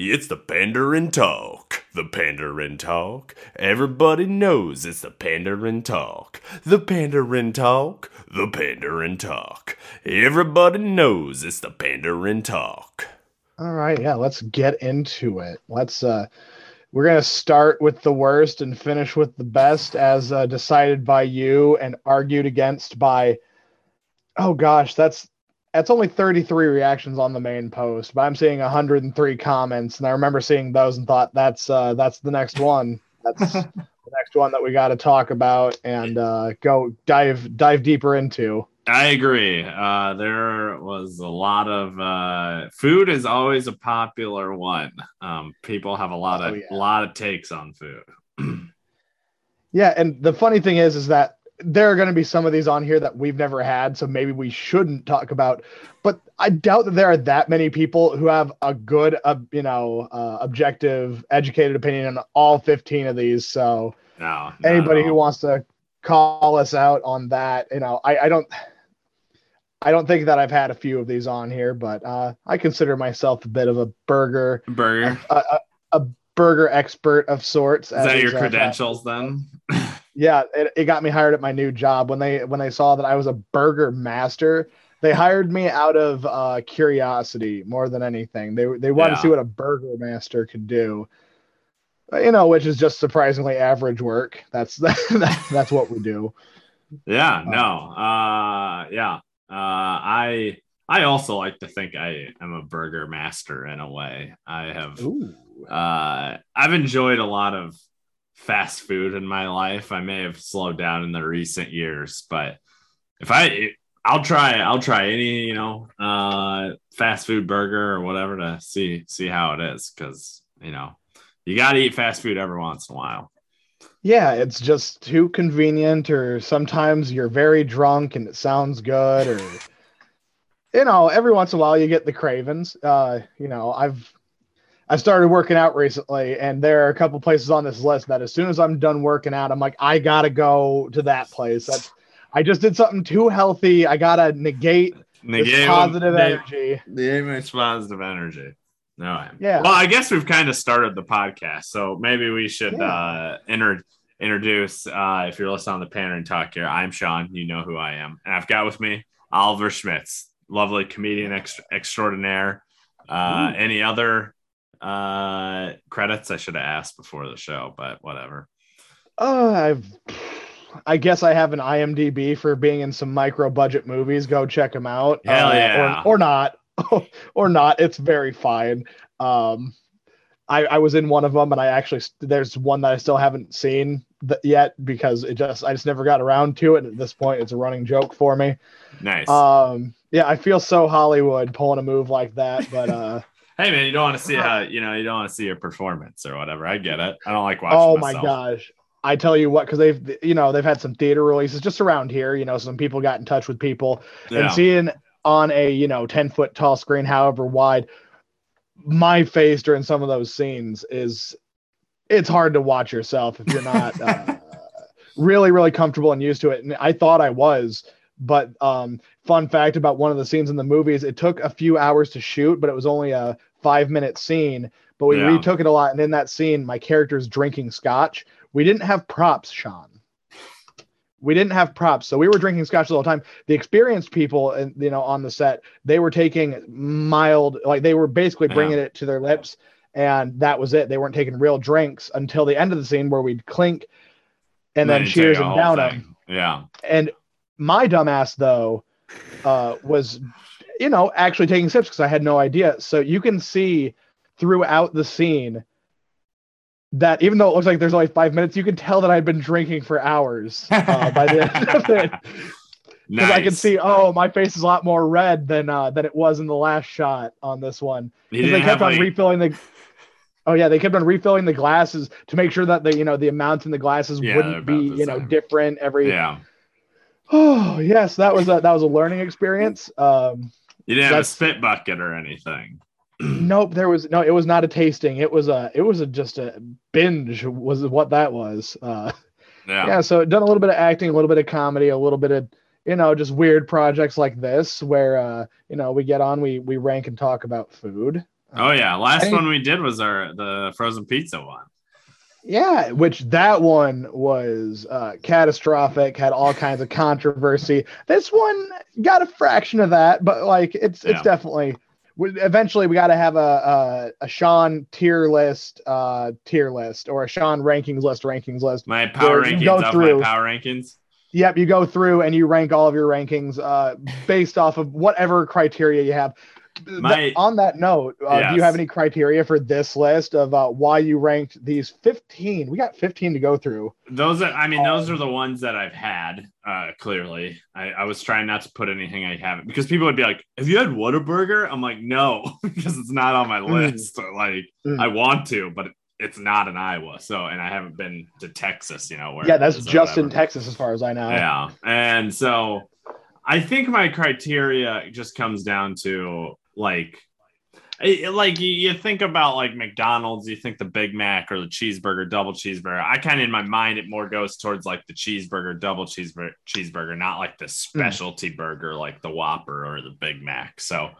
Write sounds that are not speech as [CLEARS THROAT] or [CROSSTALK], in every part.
It's the Pandaring Talk. The Pandaring Talk. Everybody knows it's the Pandaring Talk. The Pandaring Talk. The Pandaring Talk. Everybody knows it's the Pandaring Talk. All right, yeah, let's get into it. Let's uh we're going to start with the worst and finish with the best as uh, decided by you and argued against by oh gosh, that's that's only 33 reactions on the main post, but I'm seeing 103 comments, and I remember seeing those and thought that's uh, that's the next one. That's [LAUGHS] the next one that we got to talk about and uh, go dive dive deeper into. I agree. Uh, there was a lot of uh, food is always a popular one. Um, people have a lot of oh, yeah. lot of takes on food. [CLEARS THROAT] yeah, and the funny thing is, is that there are going to be some of these on here that we've never had, so maybe we shouldn't talk about. But I doubt that there are that many people who have a good, uh, you know, uh, objective, educated opinion on all 15 of these. So, no, anybody who wants to call us out on that, you know, I, I don't. I don't think that I've had a few of these on here, but uh, I consider myself a bit of a burger burger a, a, a burger expert of sorts. Is that your credentials then? [LAUGHS] yeah, it, it got me hired at my new job when they when they saw that I was a burger master. They hired me out of uh, curiosity more than anything. They they wanted yeah. to see what a burger master could do. You know, which is just surprisingly average work. That's [LAUGHS] that's what we do. Yeah, no. Uh yeah. Uh I I also like to think I am a burger master in a way. I have Ooh. uh I've enjoyed a lot of fast food in my life. I may have slowed down in the recent years, but if I I'll try I'll try any, you know, uh fast food burger or whatever to see see how it is cuz you know, you got to eat fast food every once in a while. Yeah, it's just too convenient or sometimes you're very drunk and it sounds good or you know, every once in a while you get the cravings. Uh, you know, I've I started working out recently, and there are a couple places on this list that as soon as I'm done working out, I'm like, I gotta go to that place. That's I just did something too healthy. I gotta negate, negate positive the, energy. The image positive energy. No, yeah. Well, I guess we've kind of started the podcast, so maybe we should yeah. uh introduce. Uh, if you're listening on the Pandaring Talk here, I'm Sean. You know who I am, and I've got with me Oliver Schmitz, lovely comedian ex- extraordinaire. Uh, any other uh, credits I should have asked before the show, but whatever. Uh, I've, I guess I have an IMDb for being in some micro budget movies. Go check them out. Hell uh, yeah. Or, or not, [LAUGHS] or not. It's very fine. Um, I, I was in one of them, and I actually there's one that I still haven't seen th- yet because it just I just never got around to it. At this point, it's a running joke for me. Nice. Um, yeah, I feel so Hollywood pulling a move like that, but uh. [LAUGHS] hey man, you don't want to see how you know you don't want to see your performance or whatever. I get it. I don't like watching. Oh myself. my gosh. I tell you what, because they've you know they've had some theater releases just around here. You know, some people got in touch with people yeah. and seeing on a you know ten foot tall screen, however wide, my face during some of those scenes is it's hard to watch yourself if you're not [LAUGHS] uh, really really comfortable and used to it. And I thought I was, but um, fun fact about one of the scenes in the movies, it took a few hours to shoot, but it was only a five minute scene, but we yeah. retook it a lot. And in that scene, my character's drinking scotch. We didn't have props, Sean. We didn't have props, so we were drinking scotch all the whole time. The experienced people, and you know, on the set, they were taking mild, like they were basically bringing yeah. it to their lips, and that was it. They weren't taking real drinks until the end of the scene where we'd clink, and, and then, then cheers and down them. Yeah. And my dumbass though uh, was you know, actually taking sips because I had no idea. So you can see throughout the scene that even though it looks like there's only five minutes, you can tell that I'd been drinking for hours uh, by the end of it. Because [LAUGHS] nice. I can see, oh, my face is a lot more red than uh, than it was in the last shot on this one. They kept on like... refilling the. Oh yeah, they kept on refilling the glasses to make sure that the you know the amounts in the glasses yeah, wouldn't be you know different every. Yeah. [SIGHS] Oh yes, that was a that was a learning experience. Um, you didn't have a spit bucket or anything. [CLEARS THROAT] nope, there was no. It was not a tasting. It was a. It was a just a binge. Was what that was. Uh, yeah. Yeah. So done a little bit of acting, a little bit of comedy, a little bit of you know just weird projects like this where uh, you know we get on, we we rank and talk about food. Oh yeah, last one we did was our the frozen pizza one. Yeah, which that one was uh, catastrophic, had all kinds of controversy. This one got a fraction of that, but like it's it's yeah. definitely. Eventually, we got to have a, a, a Sean tier list, uh, tier list, or a Sean rankings list, rankings list. My power rankings go through, power rankings. Yep, you go through and you rank all of your rankings uh, based off of whatever criteria you have. My, on that note, uh, yes. do you have any criteria for this list of uh, why you ranked these 15? We got 15 to go through. Those are, I mean, those um, are the ones that I've had. Uh, clearly, I, I, was trying not to put anything I haven't because people would be like, "Have you had Whataburger?" I'm like, "No," [LAUGHS] because it's not on my mm. list. Mm. Like, mm. I want to, but it's not in Iowa. So, and I haven't been to Texas. You know, where yeah, that's just in Texas, as far as I know. Yeah, and so I think my criteria just comes down to like like you think about like McDonald's, you think the Big Mac or the cheeseburger, double cheeseburger. I kind of in my mind it more goes towards like the cheeseburger, double cheeseburger, cheeseburger, not like the hmm. specialty mm. burger like the Whopper or the Big Mac. So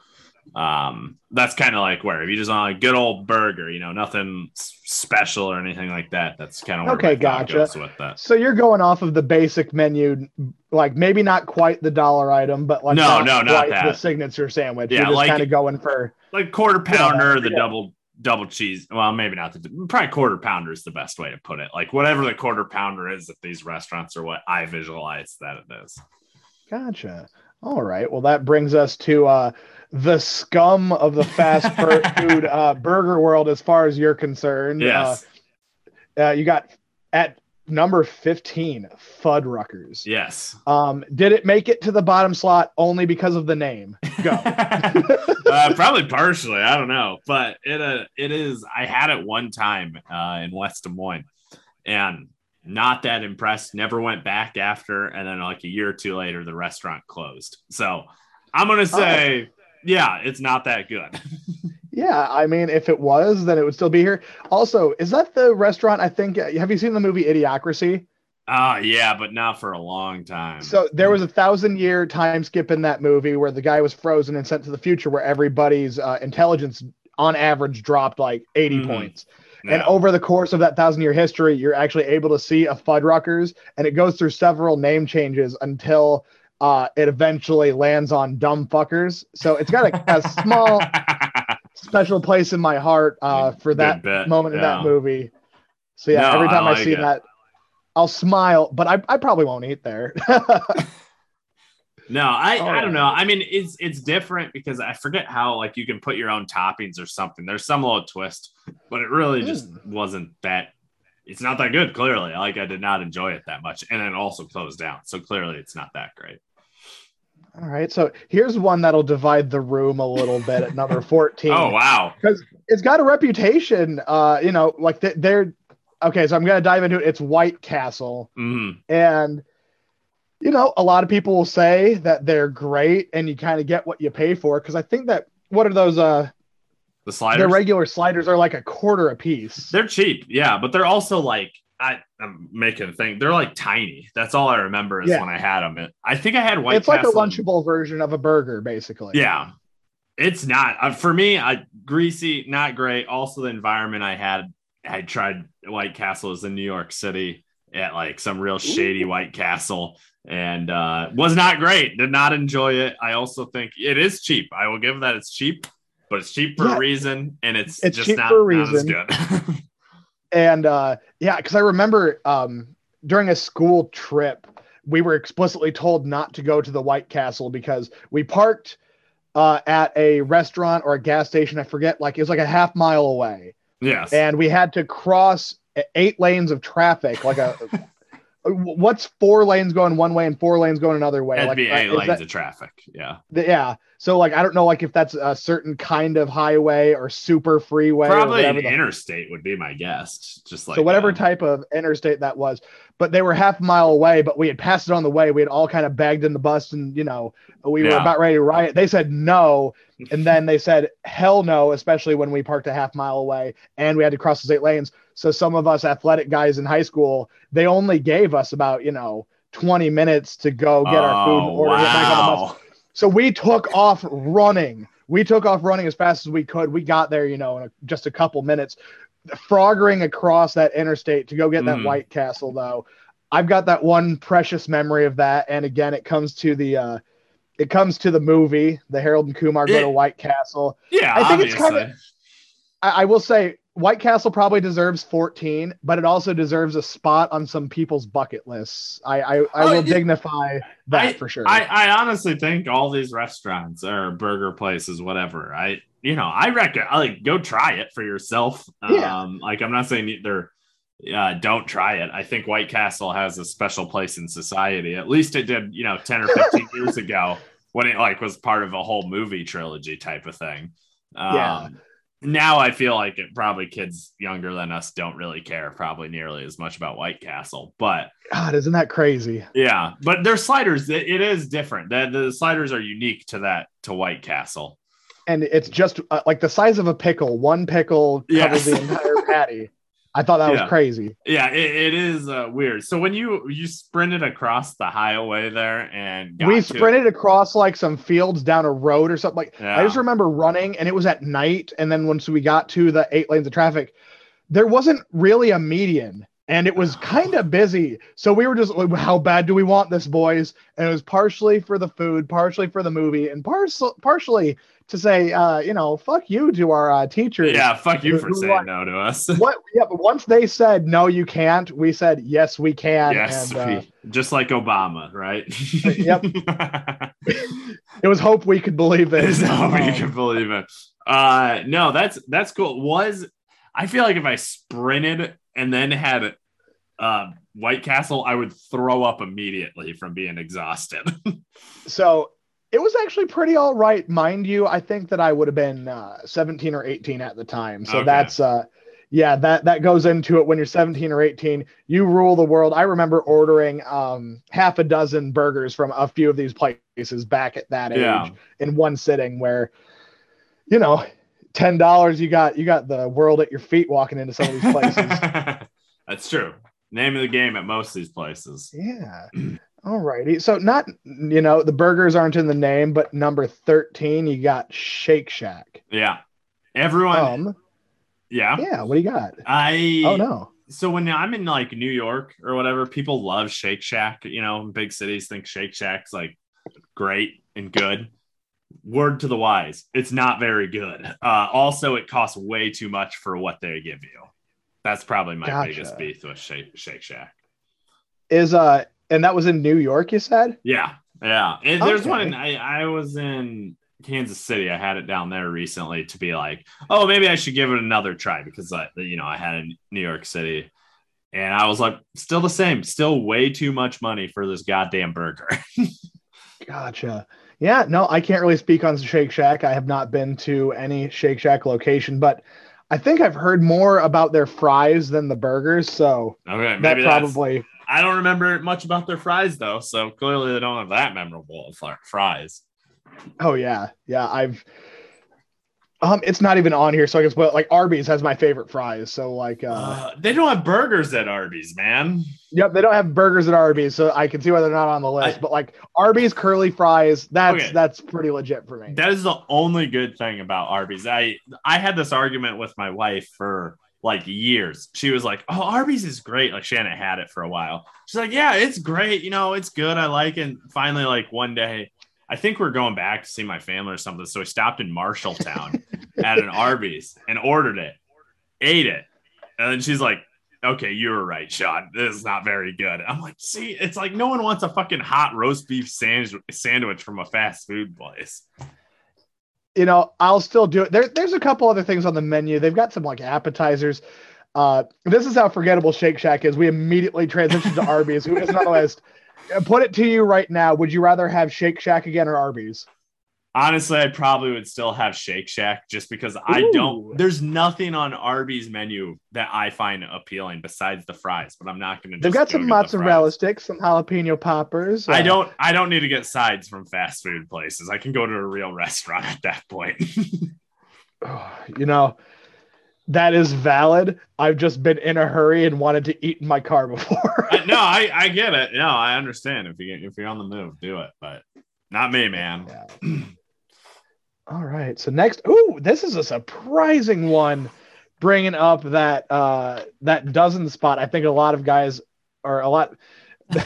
um that's kind of like where if you just want a good old burger you know nothing special or anything like that that's kind of okay gotcha. with that. So you're going off of the basic menu like maybe not quite the dollar item but like no no not that. the signature sandwich. Yeah you're like kind of going for like quarter pounder yeah, the yeah. double double cheese well maybe not the probably quarter pounder is the best way to put it. Like whatever the quarter pounder is at these restaurants or what i visualize that it is. Gotcha. All right. Well that brings us to uh the scum of the fast [LAUGHS] food uh, burger world as far as you're concerned. Yes. Uh, uh, you got at number 15, Fuddruckers. Yes. Um, did it make it to the bottom slot only because of the name? Go. [LAUGHS] uh, probably partially. I don't know, but it uh, it is. I had it one time uh, in West Des Moines, and not that impressed. Never went back after, and then like a year or two later, the restaurant closed. So I'm gonna say yeah, it's not that good. [LAUGHS] yeah, I mean, if it was, then it would still be here. Also, is that the restaurant? I think. Have you seen the movie Idiocracy? Ah, uh, yeah, but not for a long time. So there was a thousand year time skip in that movie where the guy was frozen and sent to the future, where everybody's uh, intelligence on average dropped like 80 mm-hmm. points. Yeah. And over the course of that thousand year history, you're actually able to see a Fuddruckers, and it goes through several name changes until uh, it eventually lands on dumb fuckers. So it's got a, a small [LAUGHS] special place in my heart uh, for that moment yeah. in that movie. So yeah, no, every time I, like I see it. that, I'll smile, but I, I probably won't eat there. [LAUGHS] no, I, oh, I don't know. I mean, it's it's different because I forget how like you can put your own toppings or something. There's some little twist, but it really just mm. wasn't that. It's not that good. Clearly, like I did not enjoy it that much, and it also closed down. So clearly, it's not that great. All right, so here's one that'll divide the room a little bit at number [LAUGHS] 14. oh wow. Because it's got a reputation, uh, you know, like they're okay, so I'm gonna dive into it. It's White Castle. Mm-hmm. And you know, a lot of people will say that they're great and you kind of get what you pay for. Cause I think that what are those uh the sliders? The regular sliders are like a quarter a piece. They're cheap, yeah, but they're also like I, am making a thing. They're like tiny. That's all I remember is yeah. when I had them. I think I had White. It's Castle. like a lunchable version of a burger, basically. Yeah, it's not uh, for me. I greasy, not great. Also, the environment I had. I tried White Castle is in New York City at like some real shady Ooh. White Castle, and uh, was not great. Did not enjoy it. I also think it is cheap. I will give that it's cheap, but it's cheap for yeah. a reason, and it's, it's just not, not as good. [LAUGHS] and uh, yeah, because I remember um, during a school trip, we were explicitly told not to go to the White Castle because we parked uh, at a restaurant or a gas station. I forget, like it was like a half mile away. Yes, and we had to cross eight lanes of traffic, like a. what's four lanes going one way and four lanes going another way? It'd like, be eight lanes that, of traffic. Yeah. yeah. So like I don't know like if that's a certain kind of highway or super freeway. Probably an interstate would be my guess. Just like so whatever um, type of interstate that was. But they were half a mile away, but we had passed it on the way. We had all kind of bagged in the bus and you know, we yeah. were about ready to riot. They said no. And then they said hell no, especially when we parked a half mile away and we had to cross the eight lanes. So some of us athletic guys in high school, they only gave us about, you know, 20 minutes to go get oh, our food and order wow. back on the bus so we took off running we took off running as fast as we could. We got there, you know, in a, just a couple minutes. Froggering across that interstate to go get that mm. White Castle, though. I've got that one precious memory of that. And again, it comes to the uh, it comes to the movie, the Harold and Kumar go to White Castle. Yeah, I think obviously. it's kind of. I, I will say White Castle probably deserves 14, but it also deserves a spot on some people's bucket lists. I I, I oh, will dignify that I, for sure. I, I honestly think all these restaurants or burger places, whatever. I you know I reckon like go try it for yourself. Yeah. Um, like I'm not saying they're uh, don't try it. I think White Castle has a special place in society. At least it did, you know, 10 or 15 years ago when it like was part of a whole movie trilogy type of thing. Um, yeah. Now I feel like it probably kids younger than us don't really care probably nearly as much about White Castle, but God, isn't that crazy? Yeah, but their sliders, it, it is different. The, the sliders are unique to that to White Castle, and it's just uh, like the size of a pickle. One pickle covers yes. the entire patty. [LAUGHS] I thought that yeah. was crazy. Yeah, it, it is uh, weird. So when you you sprinted across the highway there and we sprinted to... across like some fields down a road or something like. Yeah. I just remember running, and it was at night. And then once we got to the eight lanes of traffic, there wasn't really a median, and it was [SIGHS] kind of busy. So we were just like, "How bad do we want this, boys?" And it was partially for the food, partially for the movie, and par- partially to say, uh, you know, fuck you to our uh, teachers. Yeah, fuck you for saying no to us. [LAUGHS] what? Yeah, but once they said no, you can't. We said yes, we can. Yes, and, uh, just like Obama, right? [LAUGHS] yep. [LAUGHS] it was hope we could believe it. Hope um, you could believe it. Uh, no, that's that's cool. Was I feel like if I sprinted and then had uh, White Castle, I would throw up immediately from being exhausted. so it was actually pretty all right, mind you. I think that I would have been uh, 17 or 18 at the time. So okay. that's uh yeah, that that goes into it when you're 17 or 18. You rule the world. I remember ordering um half a dozen burgers from a few of these places back at that age yeah. in one sitting where you know, $10 you got you got the world at your feet walking into some of these places. [LAUGHS] that's true. Name of the game at most of these places. Yeah. [CLEARS THROAT] All righty. So not you know the burgers aren't in the name, but number thirteen you got Shake Shack. Yeah, everyone. Um, yeah. Yeah. What do you got? I. Oh no. So when I'm in like New York or whatever, people love Shake Shack. You know, big cities think Shake Shack's like great and good. Word to the wise, it's not very good. Uh, also, it costs way too much for what they give you. That's probably my gotcha. biggest beef with Shake, Shake Shack. Is uh and that was in New York, you said? Yeah. Yeah. And there's okay. one I, I was in Kansas City. I had it down there recently to be like, oh, maybe I should give it another try because I, you know, I had in New York City and I was like, still the same, still way too much money for this goddamn burger. [LAUGHS] gotcha. Yeah, no, I can't really speak on Shake Shack. I have not been to any Shake Shack location, but I think I've heard more about their fries than the burgers. So okay, that probably I don't remember much about their fries though, so clearly they don't have that memorable fries. Oh yeah, yeah. I've um, it's not even on here, so I guess but like Arby's has my favorite fries. So like, uh, uh, they don't have burgers at Arby's, man. Yep, they don't have burgers at Arby's, so I can see why they're not on the list. I, but like Arby's curly fries, that's okay. that's pretty legit for me. That is the only good thing about Arby's. I I had this argument with my wife for like years. She was like, "Oh, Arby's is great." Like Shannon had it for a while. She's like, "Yeah, it's great. You know, it's good. I like it." And finally, like one day, I think we're going back to see my family or something. So we stopped in Marshalltown [LAUGHS] at an Arby's and ordered it, ate it, and then she's like, "Okay, you were right, Sean. This is not very good." I'm like, "See, it's like no one wants a fucking hot roast beef sandwich sandwich from a fast food place." You know, I'll still do it. There, there's a couple other things on the menu. They've got some like appetizers. Uh, this is how forgettable Shake Shack is. We immediately transition to [LAUGHS] Arby's, who isn't on the list. Put it to you right now. Would you rather have Shake Shack again or Arby's? Honestly, I probably would still have Shake Shack just because Ooh. I don't. There's nothing on Arby's menu that I find appealing besides the fries. But I'm not going to. They've got some mozzarella sticks, some jalapeno poppers. Uh, I don't. I don't need to get sides from fast food places. I can go to a real restaurant at that point. [LAUGHS] [SIGHS] you know, that is valid. I've just been in a hurry and wanted to eat in my car [LAUGHS] before. no, I, I get it. No, I understand. If you if you're on the move, do it. But not me, man. Yeah. [CLEARS THROAT] All right. So next, ooh, this is a surprising one, bringing up that uh that dozen spot. I think a lot of guys or a lot, [LAUGHS] a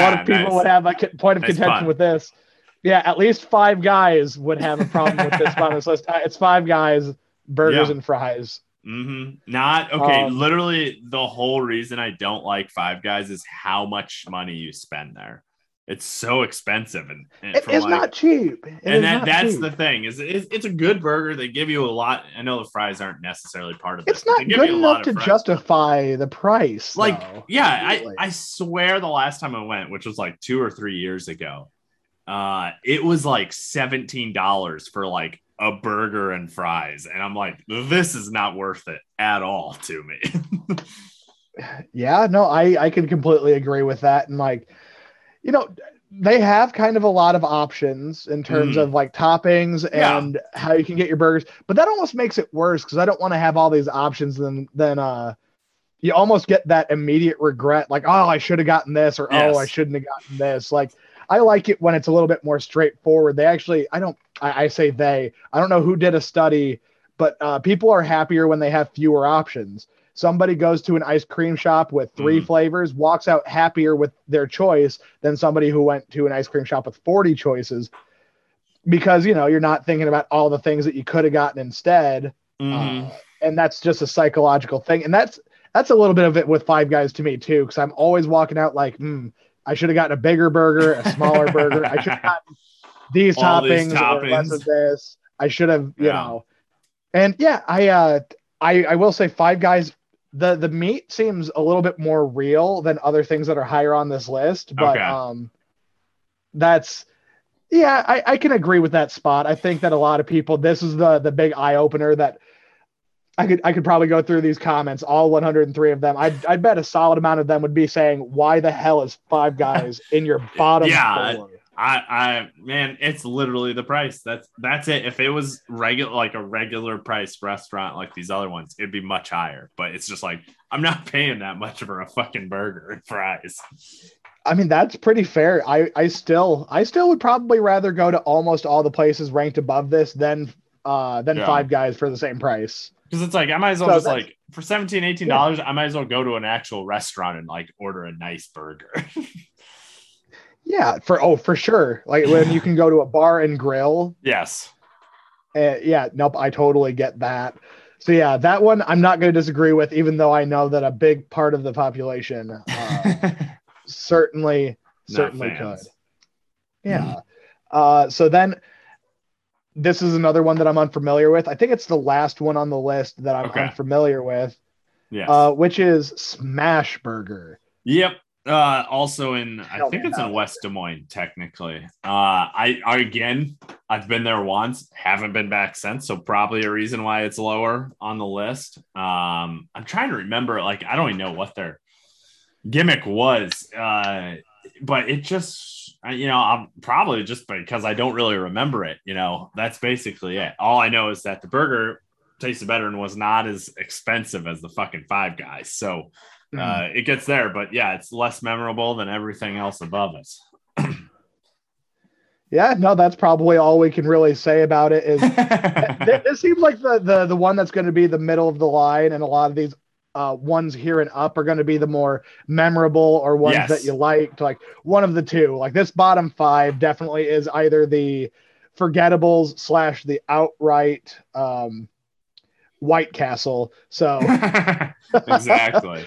lot of [LAUGHS] people nice. would have a point of nice contention fun. with this. Yeah, at least five guys would have a problem with this on this list. Uh, it's five guys, burgers yeah. and fries. Mm-hmm. Not okay. Um, literally, the whole reason I don't like Five Guys is how much money you spend there. It's so expensive, and, and it is like, not cheap. It and that that's cheap. the thing is it's, it's, a good burger. They give you a lot. I know the fries aren't necessarily part of it. It's not good enough to justify the price. Like, though. yeah, I I swear the last time I went, which was like two or three years ago, uh, it was like seventeen dollars for like a burger and fries. And I'm like, this is not worth it at all to me. [LAUGHS] yeah, no, I, I can completely agree with that. And like, you know, they have kind of a lot of options in terms mm. of like toppings and yeah. how you can get your burgers, but that almost makes it worse because I don't want to have all these options. Then, then, uh, you almost get that immediate regret, like, oh, I should have gotten this, or yes. oh, I shouldn't have gotten this. Like, I like it when it's a little bit more straightforward. They actually, I don't, I, I say they, I don't know who did a study, but uh, people are happier when they have fewer options. Somebody goes to an ice cream shop with three mm. flavors, walks out happier with their choice than somebody who went to an ice cream shop with 40 choices because, you know, you're not thinking about all the things that you could have gotten instead. Mm. Uh, and that's just a psychological thing. And that's, that's a little bit of it with Five Guys to me too, because I'm always walking out like, hmm, I should have gotten a bigger burger, a smaller burger. I should have gotten [LAUGHS] these All toppings, these toppings. or less of this. I should have, you yeah. know. And yeah, I uh I I will say Five Guys the the meat seems a little bit more real than other things that are higher on this list, but okay. um that's yeah, I, I can agree with that spot. I think that a lot of people this is the the big eye opener that I could I could probably go through these comments, all 103 of them. I'd, I'd bet a solid amount of them would be saying, "Why the hell is Five Guys in your bottom?" yeah, I, I, man, it's literally the price. That's that's it. If it was regular, like a regular price restaurant like these other ones, it'd be much higher. But it's just like I'm not [LAUGHS] paying that much for a fucking burger and fries. I mean, that's pretty fair. I, I still, I still would probably rather go to almost all the places ranked above this than, uh, than yeah. Five Guys for the same price. Because it's like I might as well so just like for 17 18 dollars, yeah. I might as well go to an actual restaurant and like order a nice burger. [LAUGHS] yeah, for oh for sure. Like when you can go to a bar and grill. Yes. Uh, yeah, nope, I totally get that. So yeah, that one I'm not going to disagree with, even though I know that a big part of the population uh, [LAUGHS] certainly certainly could. Yeah. Mm. Uh, so then this is another one that I'm unfamiliar with. I think it's the last one on the list that I'm okay. unfamiliar with. Yeah. Uh, which is Smash Burger. Yep. Uh, also in, I think it's in West Des Moines, technically. Uh, I, I, again, I've been there once, haven't been back since, so probably a reason why it's lower on the list. Um, I'm trying to remember, like, I don't even know what their gimmick was, uh, but it just you know, I'm probably just because I don't really remember it. You know, that's basically it. All I know is that the burger tasted better and was not as expensive as the fucking Five Guys. So mm. uh, it gets there, but yeah, it's less memorable than everything else above us. [CLEARS THROAT] yeah, no, that's probably all we can really say about it. Is [LAUGHS] it seems like the the the one that's going to be the middle of the line, and a lot of these uh, ones here and up are going to be the more memorable or ones yes. that you liked. Like one of the two. Like this bottom five definitely is either the forgettables slash the outright um, White Castle. So [LAUGHS] exactly.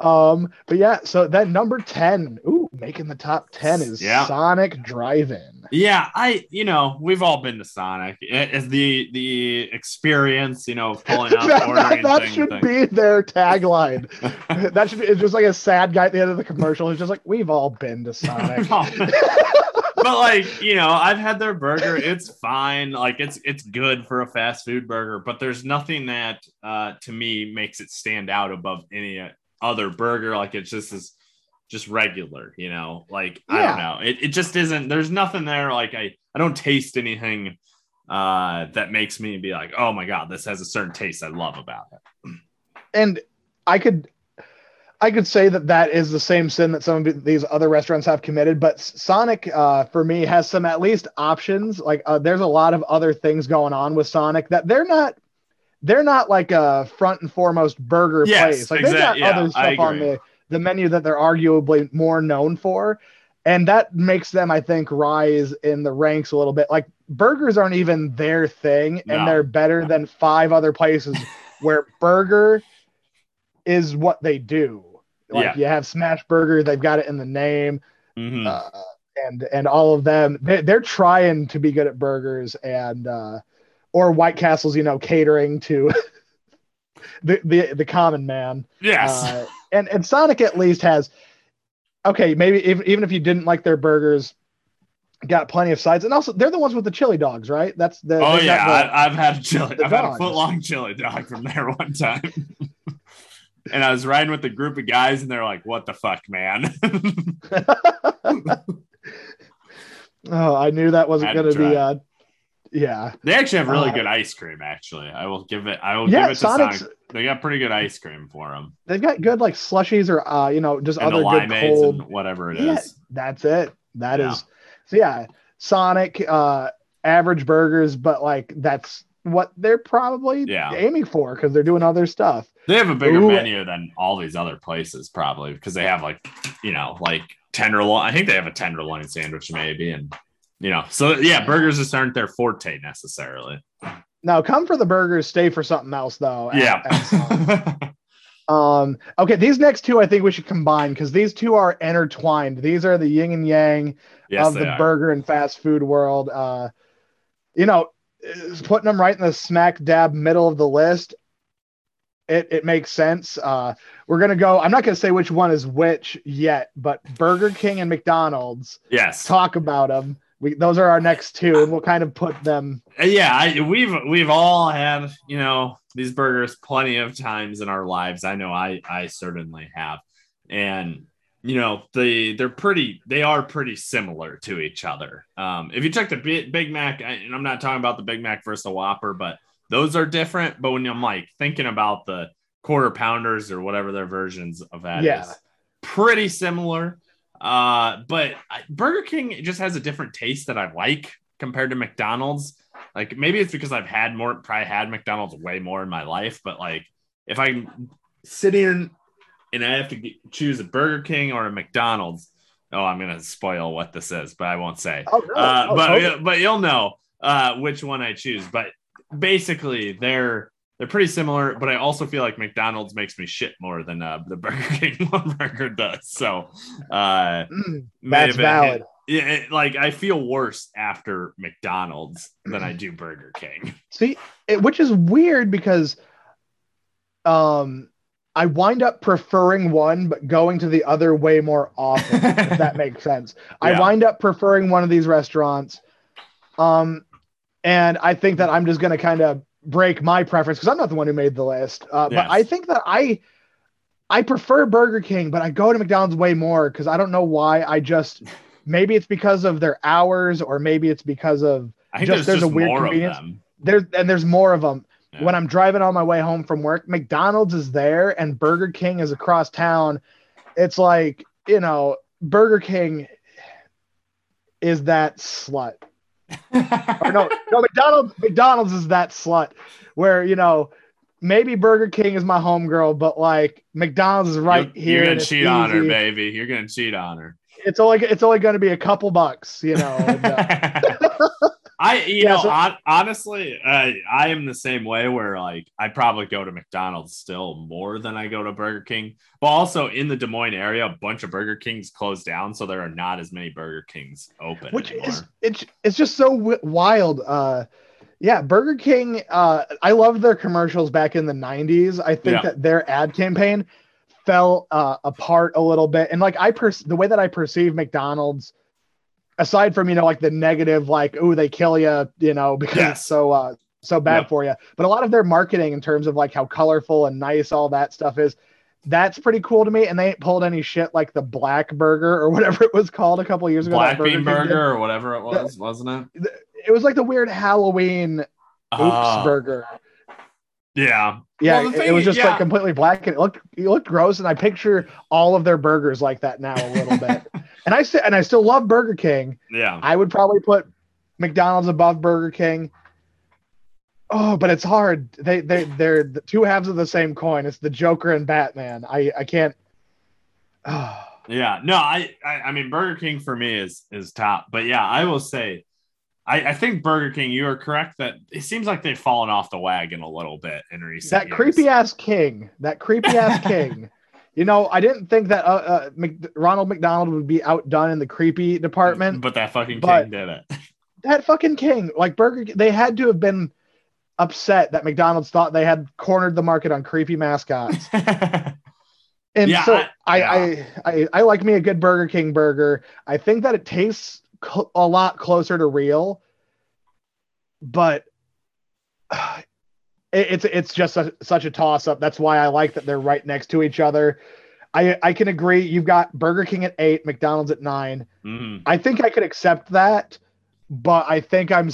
Um, but yeah, so that number 10, ooh, making the top 10 is yeah. Sonic Drive-In. Yeah, I you know, we've all been to Sonic. It's the the experience, you know, pulling out [LAUGHS] that, ordering that, that should thing. be their [LAUGHS] tagline. that should be it's just like a sad guy at the end of the commercial It's just like, we've all been to Sonic. [LAUGHS] but like you know i've had their burger it's fine like it's it's good for a fast food burger but there's nothing that uh to me makes it stand out above any other burger. Like it's just is just regular, you know. Like yeah. I don't know. It, it just isn't. There's nothing there. Like I I don't taste anything uh that makes me be like, oh my god, this has a certain taste I love about it. And I could I could say that that is the same sin that some of these other restaurants have committed, but Sonic, uh, for me, has some at least options. Like, uh, there's a lot of other things going on with Sonic that they're not, they're not like a front and foremost burger yes, place. Like, they've got yeah, other stuff on the the menu that they're arguably more known for, and that makes them, I think, rise in the ranks a little bit. Like, burgers aren't even their thing, no. and they're better than five other places [LAUGHS] where burger is what they do like yeah. you have Smash Burger, they've got it in the name, mm-hmm. uh, and and all of them they, they're trying to be good at burgers and uh, or White Castle's you know catering to [LAUGHS] the, the the common man. Yes, uh, and and Sonic at least has okay maybe if, even if you didn't like their burgers got plenty of sides, and also they're the ones with the chili dogs, right? That's the oh yeah, the, I, have had chili. I've dogs. had a foot long chili dog from there [LAUGHS] one time. and I was riding with a group of guys, and they're like, "What the fuck, man?" [LAUGHS] oh, I knew that wasn't going to be. Uh, yeah, they actually have really uh, good ice cream. Actually, I will give it. I will yeah, give it to Sonic's, Sonic. They got pretty good ice cream for them. They've got good like slushies or uh, you know, just and other good cold whatever it yeah, is. That's it. That yeah. is. So yeah, Sonic, uh, average burgers, but like that's what they're probably yeah. aiming for because they're doing other stuff. They have a bigger Ooh. menu than all these other places, probably because they have like, you know, like tenderloin. I think they have a tenderloin sandwich, maybe, and you know, so yeah, burgers just aren't their forte necessarily. No, come for the burgers, stay for something else though. At, yeah. At um. Okay, these next two I think we should combine because these two are intertwined. These are the yin and yang yes, of the are. burger and fast food world. Uh, you know, putting them right in the smack dab middle of the list it, it makes sense. Uh, we're gonna go. I'm not gonna say which one is which yet, but Burger King and McDonald's. Yes. Talk about them. We those are our next two, and we'll kind of put them. Yeah, I, we've we've all had you know these burgers plenty of times in our lives. I know I I certainly have, and you know they they're pretty they are pretty similar to each other. Um, if you took the Big Mac, and I'm not talking about the Big Mac versus the Whopper, but those are different. But when I'm like thinking about the quarter pounders or whatever their versions of that yeah. is, pretty similar. Uh, but Burger King just has a different taste that I like compared to McDonald's. Like maybe it's because I've had more, probably had McDonald's way more in my life. But like if I'm sitting and I have to choose a Burger King or a McDonald's, oh, I'm gonna spoil what this is, but I won't say. Oh, no. uh, oh, but totally. but you'll know uh, which one I choose. But basically they're they're pretty similar, but I also feel like McDonald's makes me shit more than uh, the Burger [LAUGHS] King one burger does. So uh, mm, that's valid. Yeah, it, like I feel worse after McDonald's than I do Burger King. [LAUGHS] See, it, which is weird because um I wind up preferring one but going to the other way more often if that makes [LAUGHS] sense. Yeah. I wind up preferring one of these restaurants um and I think that I'm just going to kind of break my preference because I'm not the one who made the list. Uh, yes. But I think that I I prefer Burger King, but I go to McDonald's way more because I don't know why. I just maybe it's because of their hours, or maybe it's because of just there's, there's just a weird convenience. There's and there's more of them. Yeah. When I'm driving on my way home from work, McDonald's is there and Burger King is across town. It's like you know, Burger King is that slut or no, no, McDonald's McDonald's is that slut where you know maybe Burger King is my homegirl, but like McDonald's is right you're, here. You're gonna cheat on her, baby. You're gonna cheat on her. It's only it's only gonna be a couple bucks, you know. And, uh, [LAUGHS] I, you yeah, know, so, on, honestly, uh, I am the same way where like I probably go to McDonald's still more than I go to Burger King. But also in the Des Moines area, a bunch of Burger Kings closed down, so there are not as many Burger Kings open. Which anymore. is it's it's just so w- wild. Uh, yeah, Burger King. Uh, I loved their commercials back in the '90s. I think yeah. that their ad campaign fell uh, apart a little bit, and like I per- the way that I perceive McDonald's aside from you know like the negative like oh they kill you you know [LAUGHS] because it's so uh so bad yep. for you but a lot of their marketing in terms of like how colorful and nice all that stuff is that's pretty cool to me. And they ain't pulled any shit like the black burger or [LAUGHS] whatever it was called a couple years ago black bean burger or whatever it was wasn't it? it was like the weird halloween oops uh, burger Yeah. Yeah, well, it, it, was just yeah. like completely black and it looked it looked gross. And I picture all of their burgers like that now a little bit. [LAUGHS] and I and I still love Burger King. Yeah. I would probably put McDonald's above Burger King. Oh, but it's hard. They they they're the two halves of the same coin. It's the Joker and Batman. I I can't. Oh. [SIGHS] Yeah, no, I, I I mean Burger King for me is is top, but yeah, I will say I, I, think Burger King, you are correct that it seems like they've fallen off the wagon a little bit in recent That years. creepy ass king, that creepy ass [LAUGHS] king. You know, I didn't think that uh, uh, Mc, Ronald McDonald would be outdone in the creepy department, but that fucking king did it. [LAUGHS] That fucking king, like Burger, they had to have been upset that McDonald's thought they had cornered the market on creepy mascots. [LAUGHS] and yeah, so I, yeah. I, I, I like me a good Burger King burger. I think that it tastes cl- a lot closer to real, but uh, [SIGHS] it, it's it's just a, such a toss up. That's why I like that they're right next to each other. I I can agree. You've got Burger King at eight, McDonald's at 9 mm-hmm. I think I could accept that, but I think I'm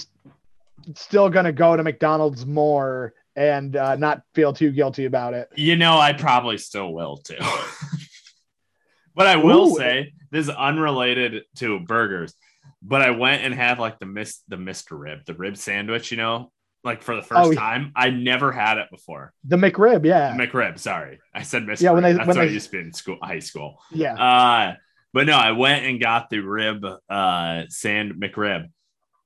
still gonna go to McDonald's more and uh, not feel too guilty about it. You know, I probably still will too. [LAUGHS] but I will Ooh. say this is unrelated to burgers but I went and had like the miss the Mr. Rib, the rib sandwich, you know, like for the first oh, time. I never had it before. The McRib, yeah. The McRib, sorry. I said Mr. Yeah, when they, That's when what they, I used to be in school, high school. Yeah. Uh, but no, I went and got the rib uh sand McRib.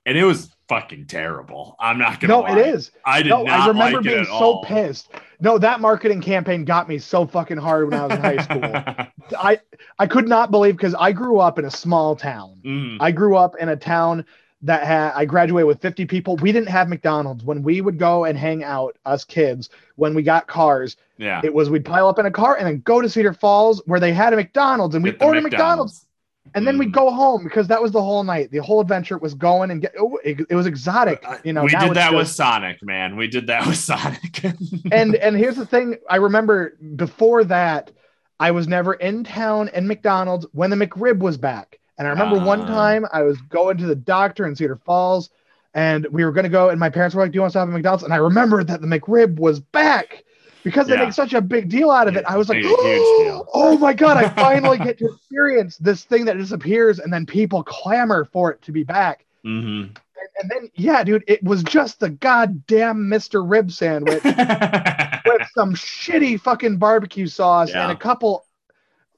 And it was fucking terrible. I'm not gonna. No, lie. it is. I did no, not. I remember like being so all. pissed. No, that marketing campaign got me so fucking hard when I was in high school. [LAUGHS] I I could not believe because I grew up in a small town. Mm. I grew up in a town that had I graduated with 50 people. We didn't have McDonald's. When we would go and hang out, us kids, when we got cars, yeah, it was we'd pile up in a car and then go to Cedar Falls where they had a McDonald's and we'd order McDonald's. McDonald's. And then mm. we'd go home because that was the whole night. The whole adventure was going and get. It, it was exotic, uh, you know. We did that just, with Sonic, man. We did that [LAUGHS] with Sonic. and [LAUGHS] and here's the thing: I remember before that, I was never in town in McDonald's when the McRib was back. And I remember uh, one ah. time I was going to the doctor in Cedar Falls, and we were going to go, and my parents were like, "Do you want to stop at McDonald's?" And I remembered that the McRib was back because they yeah. make such a big deal out of it. I was like, oh, [GASPS] oh my god, I finally [LAUGHS] get to experience this thing that disappears, and then people clamor for it to be back. Mm-hmm. And, and, then, yeah, dude, it was just the goddamn Mr. Rib sandwich [LAUGHS] with some shitty fucking barbecue sauce yeah. and a couple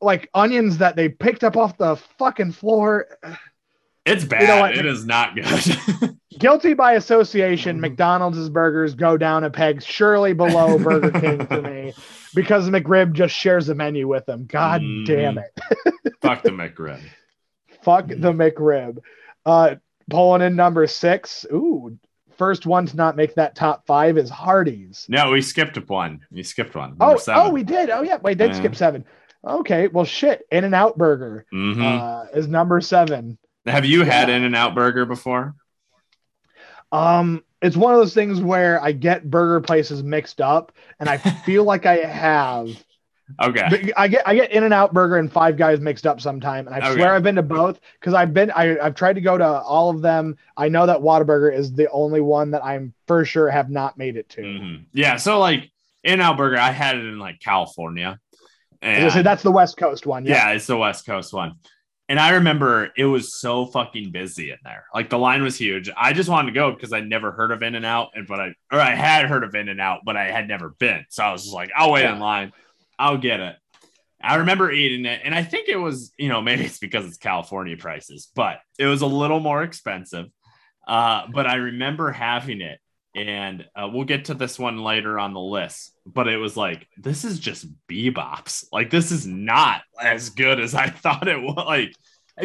like onions that they picked up off the fucking floor. It's bad. You know what? it is not good. [LAUGHS] Guilty by association, McDonald's burgers go down a peg, surely below Burger [LAUGHS] King to me, because McRib just shares the menu with them. God mm. damn it! [LAUGHS] Fuck the McRib. Fuck the McRib. Uh, pulling in number six. Ooh, first one to not make that top five is Hardee's. No, we skipped one. We skipped one. oh, seven. oh, we did. Oh, yeah, we did uh, skip seven. Okay, well, shit. In and Out Burger mm-hmm. uh, is number seven. Have you had In and Out Burger before? Um, it's one of those things where I get burger places mixed up, and I [LAUGHS] feel like I have. Okay. I get I get In and Out Burger and Five Guys mixed up sometime, and I okay. swear I've been to both because I've been I, I've tried to go to all of them. I know that Whataburger is the only one that I'm for sure have not made it to. Mm-hmm. Yeah, so like In N Out Burger, I had it in like California. And, so that's the West Coast one. Yeah. yeah, it's the West Coast one. And I remember it was so fucking busy in there. Like the line was huge. I just wanted to go because I never heard of In and Out, and but I or I had heard of In and Out, but I had never been. So I was just like, I'll wait yeah. in line. I'll get it. I remember eating it, and I think it was, you know, [LAUGHS] maybe it's because it's California prices, but it was a little more expensive. Uh, but I remember having it, and uh, we'll get to this one later on the list. But it was like this is just bebops. Like this is not as good as I [LAUGHS] thought it was. Like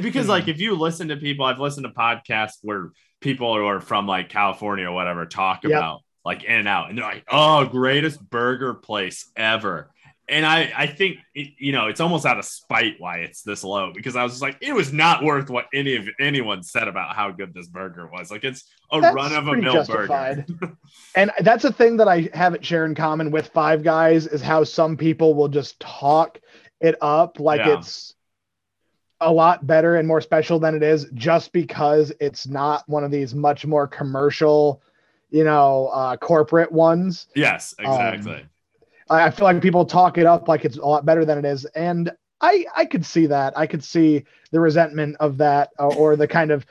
because mm like if you listen to people, I've listened to podcasts where people who are from like California or whatever talk yep. about like In and Out, and they're like, "Oh, greatest burger place ever." And I, I think it, you know it's almost out of spite why it's this low because I was just like it was not worth what any of anyone said about how good this burger was. Like it's a that's run of a mill burger. [LAUGHS] and that's a thing that I haven't shared in common with Five Guys is how some people will just talk it up like yeah. it's a lot better and more special than it is just because it's not one of these much more commercial you know, uh, corporate ones. Yes, exactly. Um, I feel like people talk it up like it's a lot better than it is, and I I could see that. I could see the resentment of that, uh, or the kind of.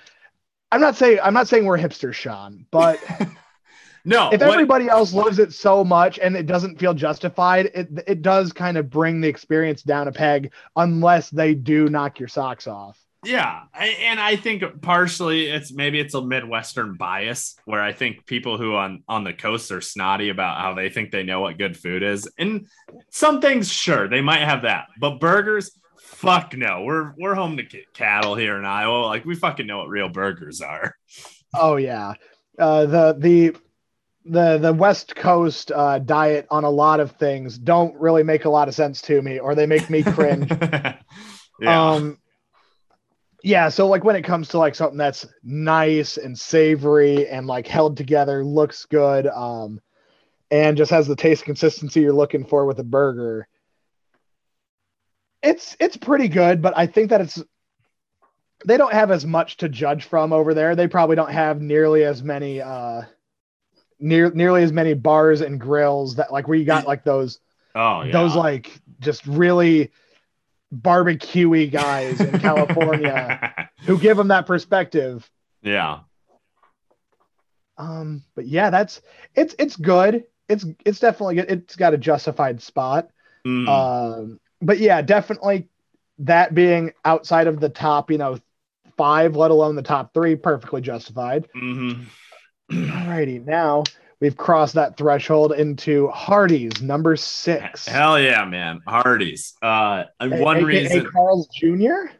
I'm not saying I'm not saying we're hipsters, Sean, but [LAUGHS] no. If what, everybody else loves it so much and it doesn't feel justified, it it does kind of bring the experience down a peg, unless they do knock your socks off. Yeah, I, and I think partially it's maybe it's a midwestern bias where I think people who on on the coast are snotty about how they think they know what good food is, and some things sure they might have that, but burgers, fuck no. We're we're home to cattle here in Iowa, like we fucking know what real burgers are. Oh yeah, uh, the the the the West Coast uh, diet on a lot of things don't really make a lot of sense to me, or they make me cringe. [LAUGHS] yeah. Um, yeah so like when it comes to like something that's nice and savory and like held together looks good um and just has the taste consistency you're looking for with a burger it's it's pretty good but i think that it's they don't have as much to judge from over there they probably don't have nearly as many uh near nearly as many bars and grills that like where you got like those oh yeah. those like just really barbecuey guys in California [LAUGHS] who give them that perspective. Yeah. Um, but yeah, that's it's it's good. It's it's definitely good. It's got a justified spot. Mm. Um, but yeah, definitely that being outside of the top, you know, five, let alone the top three, perfectly justified. Mm-hmm. Alrighty, now we've crossed that threshold into Hardee's number six. Hell yeah, man, Hardee's. Uh, one a- reason a- Carl's Jr.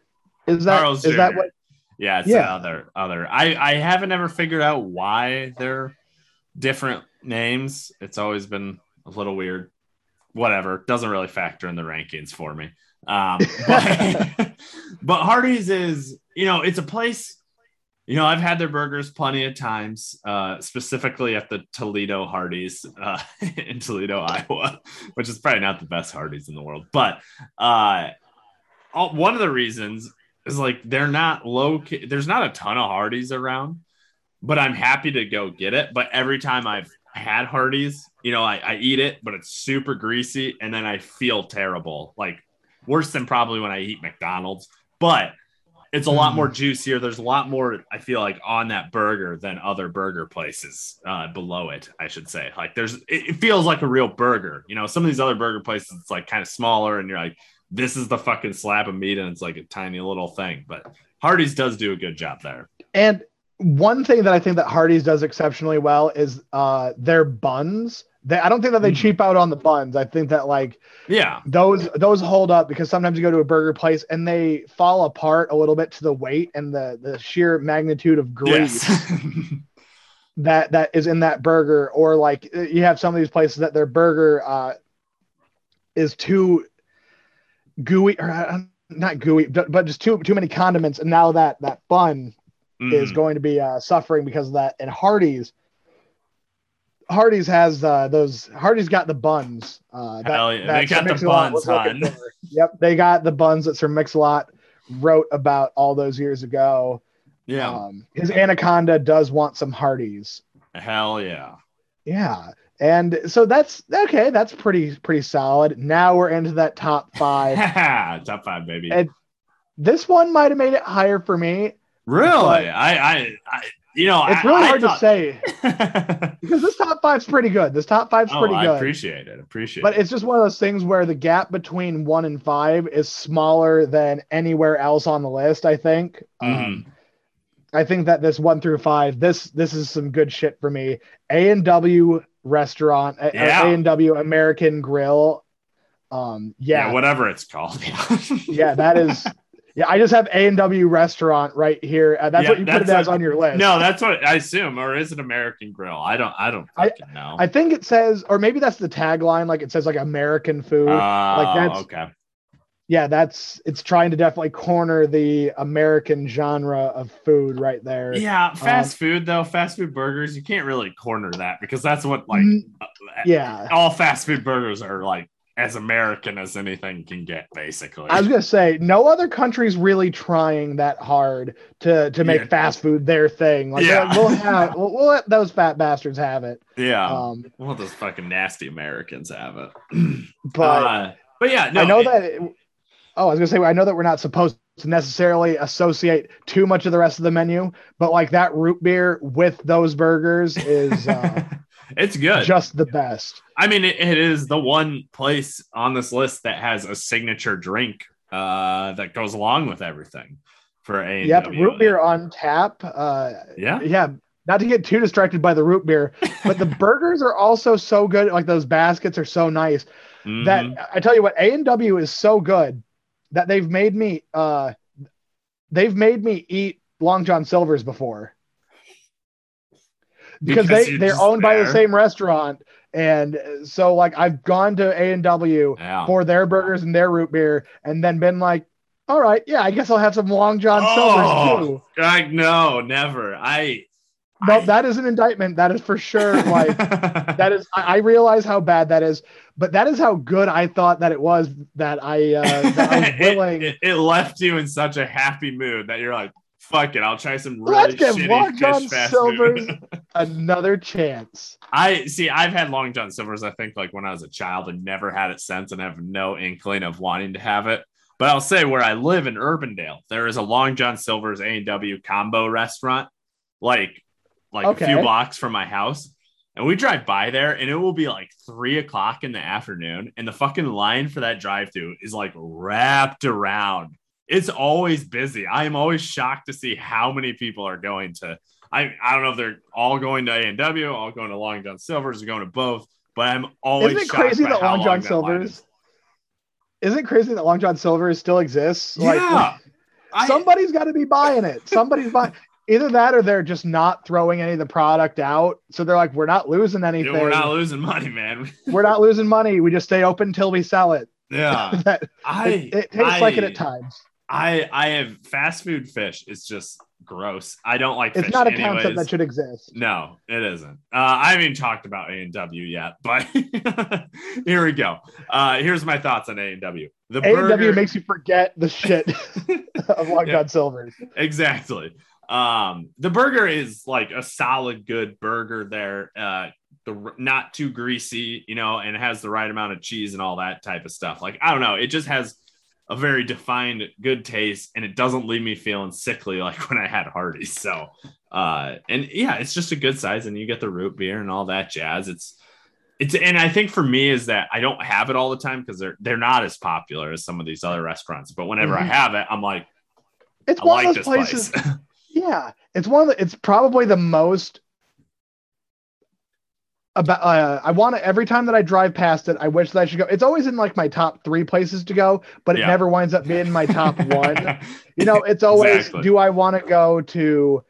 Is that Carl's is Jr. that what? Yeah, it's yeah. other other. I I haven't ever figured out why they're different names. It's always been a little weird. Whatever, doesn't really factor in the rankings for me. Um, but, [LAUGHS] but Hardee's is you know it's a place you know, I've had their burgers plenty of times, uh, specifically at the Toledo Hardee's uh, [LAUGHS] in Toledo, Iowa, which is probably not the best Hardee's in the world. But uh, all, one of the reasons is like they're not low. There's not a ton of Hardee's around, but I'm happy to go get it. But every time I've had Hardee's, you know, I, I eat it, but it's super greasy, and then I feel terrible, like worse than probably when I eat McDonald's. But it's a lot more mm. juicier. There's a lot more, I feel like, on that burger than other burger places uh, below it, I should say. Like, there's, it, it, feels like a real burger. You know, some of these other burger places, it's like kind of smaller, and you're like, this is the fucking slab of meat, and it's like a tiny little thing. But Hardee's does do a good job there. And one thing that I think that Hardee's does exceptionally well is uh, their buns they, I don't think that they mm-hmm. cheap out on the buns. I think that like yeah, those those hold up because sometimes you go to a burger place and they fall apart a little bit to the weight and the the sheer magnitude of grease yes. [LAUGHS] that that is in that burger. Or like you have some of these places that their burger uh, is too gooey or uh, not gooey, but, but just too too many condiments, and now that that bun mm. is going to be uh, suffering because of that. And Hardee's Hardee's has uh, those. Hardee's got the buns. Uh, that, Hell yeah. They got the buns, hon. Yep, they got the buns that Sir Mix-a-Lot wrote about all those years ago. Yeah, um, his Anaconda does want some Hardee's. Hell yeah. Yeah, and so that's okay. That's pretty pretty solid. Now we're into that top [LAUGHS] five. [LAUGHS] top five, baby. And this one might have made it higher for me. Really? I, I, I you know, it's really I, hard thought... to say [LAUGHS] because this top five's pretty good. This top five's oh, pretty good. I appreciate it. Appreciate but it. But it's just one of those things where the gap between one and five is smaller than anywhere else on the list. I think. Mm-hmm. Um, I think that this one through five, this this is some good shit for me. A and W restaurant, A and W American Grill. Um, yeah. yeah, whatever it's called. [LAUGHS] yeah, that is Yeah, I just have A and W restaurant right here. Uh, that's yeah, what you put it as on your list. No, that's what I assume, or is it American Grill? I don't. I don't I, know. I think it says, or maybe that's the tagline. Like it says, like American food. Like that's okay. Yeah, that's it's trying to definitely corner the American genre of food right there. Yeah, fast um, food though, fast food burgers, you can't really corner that because that's what like mm, uh, yeah, all fast food burgers are like as American as anything can get, basically. I was gonna say no other country's really trying that hard to to make yeah. fast food their thing. Like yeah. we'll have we'll, we'll, let those fat bastards have it. Yeah. Um, we'll let those fucking nasty Americans have it. [CLEARS THROAT] but uh, but yeah, no, I know it, that. It, oh, I was gonna say I know that we're not supposed to necessarily associate too much of the rest of the menu, but like that root beer with those burgers is. Uh, [LAUGHS] it's good. Just the best. I mean, it, it is the one place on this list that has a signature drink uh, that goes along with everything for a. Yep, root beer on tap. Uh, yeah, yeah. Not to get too distracted by the root beer, but the [LAUGHS] burgers are also so good. Like those baskets are so nice mm-hmm. that I tell you what, A and W is so good that they've made me. Uh, they've made me eat Long John Silver's before because, because they they're owned there. by the same restaurant and so like i've gone to a&w for their burgers and their root beer and then been like all right yeah i guess i'll have some long john oh, silvers too. No never. I no I, that is an indictment. That is for sure [LAUGHS] like that is I, I, realize how bad that is but that is how good i thought that it was that i uh that i was [LAUGHS] willing it, it, it left you in such a happy mood that you're like fuck it, I'll try some really Let's give shitty Long John Silver's [LAUGHS] another chance. I see. I've had Long John Silver's. I think like when I was a child and never had it since, and have no inkling of wanting to have it. But I'll say where I live in Urbandale, there is a Long John Silver's A and W combo restaurant, like like okay. a few blocks from my house. And we drive by there, and it will be like three o'clock in the afternoon, and the fucking line for that drive-through is like wrapped around it's always busy. I am always shocked to see how many people are going to. I I don't know if they're all going to A and W, all going to Long John Silver's, or going to both. But I'm always isn't it crazy that Long John Silver's isn't it crazy that Long John Silver's still exists? Yeah. Like, somebody's got to be buying it. Somebody's buying [LAUGHS] either that or they're just not throwing any of the product out. So they're like, we're not losing anything. we're not losing money, man. [LAUGHS] we're not losing money. We just stay open until we sell it. Yeah. [LAUGHS] that, I, it, it tastes I, like it at times. I I have fast food fish. It's just gross. I don't like. It. It's not a anyways. concept that should exist. No, it isn't. Uh, I haven't even talked about A and W yet, but [LAUGHS] here we go. Uh, here's my thoughts on A and W. The A and W makes you forget the shit [LAUGHS] of Long John Silver's. Exactly. Um, the burger is like a solid, good burger. There, uh, the not too greasy, you know, and it has the right amount of cheese and all that type of stuff. Like I don't know, it just has a very defined good taste and it doesn't leave me feeling sickly like when I had Hardee's. So, uh, and yeah, it's just a good size and you get the root beer and all that jazz. It's, it's, and I think for me is that I don't have it all the time because they're, they're not as popular as some of these other restaurants. But whenever mm-hmm. I have it, I'm like, it's I one like of those places. [LAUGHS] yeah. It's one of the, it's probably the most about uh, I want to every time that I drive past it, I wish that I should go. It's always in like my top three places to go, but it yeah. never winds up being my top [LAUGHS] one. you know, it's always exactly. do I want to go to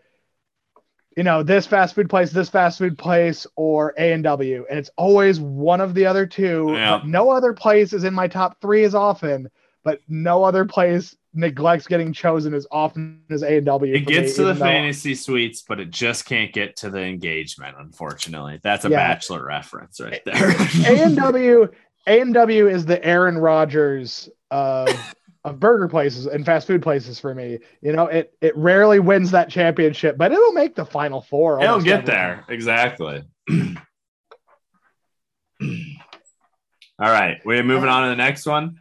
you know this fast food place, this fast food place, or A and W, and it's always one of the other two. Yeah. No other place is in my top three as often, but no other place neglects getting chosen as often as A and W. It gets me, to the fantasy suites, but it just can't get to the engagement. Unfortunately, that's a yeah. bachelor reference right there. [LAUGHS] A and W, A and W is the Aaron Rodgers of [LAUGHS] of burger places and fast food places for me. You know, it it rarely wins that championship, but it'll make the final four. It'll get there exactly. [CLEARS THROAT] All right, we're moving on to the next one.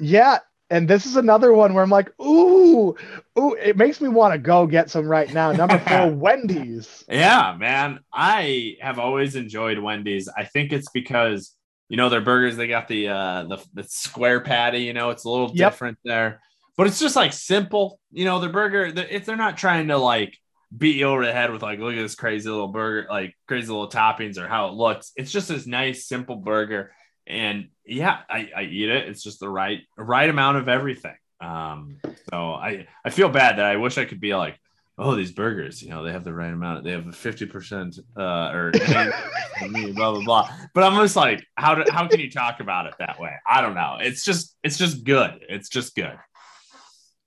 Yeah, and this is another one where I'm like, ooh, ooh, it makes me want to go get some right now. Number four, [LAUGHS] Wendy's. Yeah, man. I have always enjoyed Wendy's. I think it's because you know their burgers, they got the uh the, the square patty, you know, it's a little yep. different there. But it's just like simple, you know, their burger, if they're not trying to like beat you over the head with like, look at this crazy little burger, like crazy little toppings or how it looks. It's just this nice, simple burger and yeah, I, I eat it. It's just the right right amount of everything. Um, so I I feel bad that I wish I could be like, oh, these burgers, you know, they have the right amount. They have a fifty percent uh, or [LAUGHS] blah blah blah. But I'm just like, how do how can you talk about it that way? I don't know. It's just it's just good. It's just good.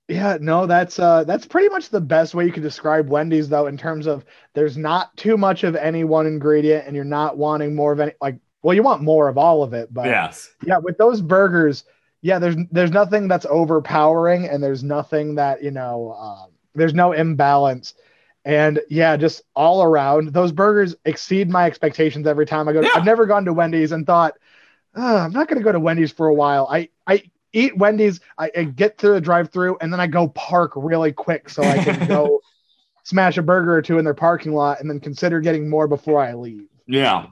Yeah, no, that's uh that's pretty much the best way you could describe Wendy's though in terms of there's not too much of any one ingredient and you're not wanting more of any like well, you want more of all of it, but yes, yeah, with those burgers, yeah, there's there's nothing that's overpowering, and there's nothing that you know, uh, there's no imbalance, and yeah, just all around, those burgers exceed my expectations every time I go. Yeah. I've never gone to Wendy's and thought, "Ugh, I'm not going to go to Wendy's for a while. I I eat Wendy's, I, I get to the drive-through, and then I go park really quick so I can go [LAUGHS] smash a burger or two in their parking lot, and then consider getting more before I leave. yeah.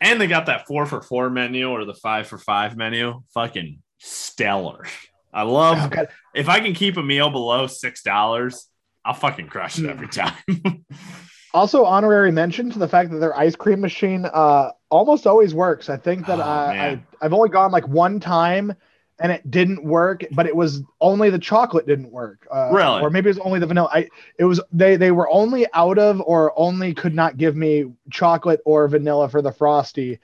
And they got that four for four menu or the five for five menu. Fucking stellar. I love Oh, if I can keep a meal below six dollars, I'll fucking crush it every time. [LAUGHS] Also, honorary mention to the fact that their ice cream machine uh, almost always works. I think that Oh, uh, I. I've only gone like one time and it didn't work, but it was only the chocolate didn't work. Uh, Really? Or maybe it was only the vanilla. I it was they they were only out of or only could not give me chocolate or vanilla for the frosty.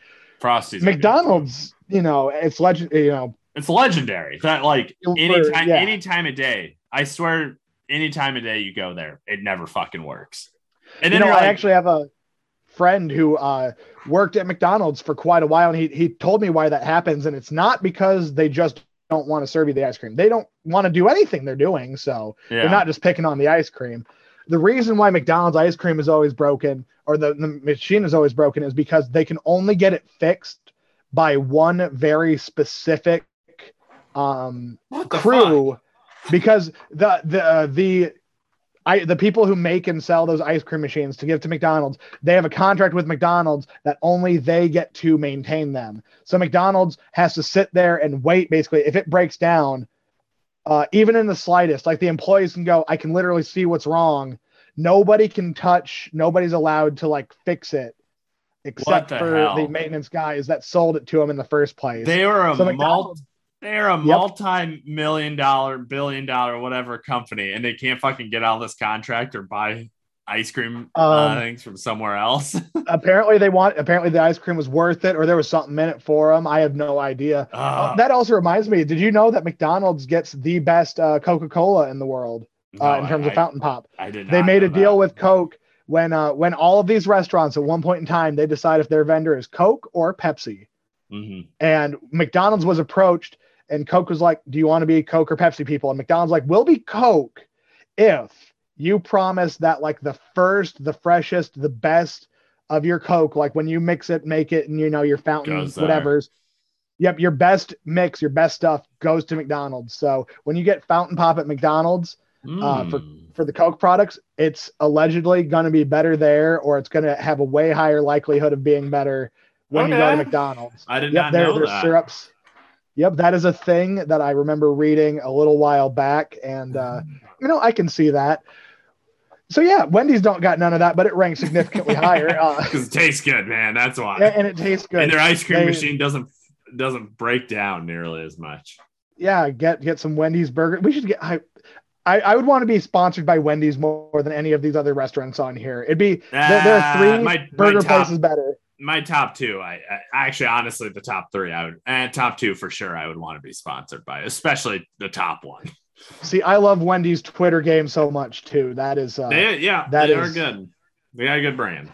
Good McDonald's, you know, it's legend. You know, It's legendary. That like For- anytime, yeah. any time of day. I swear, any time of day you go there, it never fucking works. And you then know, you're I like, actually have a friend who uh, worked at McDonald's for quite a while, and he he told me why that happens, and it's not because they just don't want to serve you the ice cream. They don't want to do anything they're doing, so yeah, they're not just picking on the ice cream. The reason why McDonald's ice cream is always broken, or the, the machine is always broken, is because they can only get it fixed by one very specific um, crew because the the uh, the I the people who make and sell those ice cream machines to give to McDonald's, they have a contract with McDonald's that only they get to maintain them. So McDonald's has to sit there and wait basically if it breaks down uh, even in the slightest, like the employees can go, I can literally see what's wrong. Nobody can touch, nobody's allowed to like fix it except the for hell? the maintenance guys that sold it to them in the first place. They are a So multi. They're a Yep. multi-million dollar, billion dollar, whatever company, and they can't fucking get out of this contract or buy ice cream uh, Um, things from somewhere else. [LAUGHS] apparently they want apparently the ice cream was worth it or there was something in it for them i have no idea Uh, Uh, that also reminds me did you know that mcdonald's gets the best uh, coca-cola in the world uh, no, in terms I, of fountain pop I, I did. they made a deal that. with coke when uh, when all of these restaurants at one point in time they decide if their vendor is coke or pepsi Mhm. and mcdonald's was approached and coke was like do you want to be coke or pepsi people and mcdonald's like we'll be coke if you promise that like the first the freshest the best of your coke like when you mix it make it and you know your fountain whatever's yep your best mix your best stuff goes to mcdonald's so when you get fountain pop at mcdonald's Uh, for- Mm. for the coke products it's allegedly going to be better there or it's going to have a way higher likelihood of being better when you go to mcdonald's I did Yep, not there, know there's that. syrups. Yep, that is a thing that I remember reading a little while back, and uh, you know I can see that. So yeah, Wendy's don't got none of that, but it ranks significantly higher, uh, [LAUGHS] because it tastes good, man. That's why. and it tastes good. and their ice cream They- machine doesn't doesn't break down nearly as much. yeah, get get some Wendy's burger. We should get. I, I, I would want to be sponsored by Wendy's more than any of these other restaurants on here. It'd be there, there are Ah, three my- my burger top- places better. My top two, I, I actually honestly the top three, I would and top two for sure. I would want to be sponsored by, especially the top one. See, I love Wendy's Twitter game so much too. That is uh, They, yeah, that they are good. They got a good brand.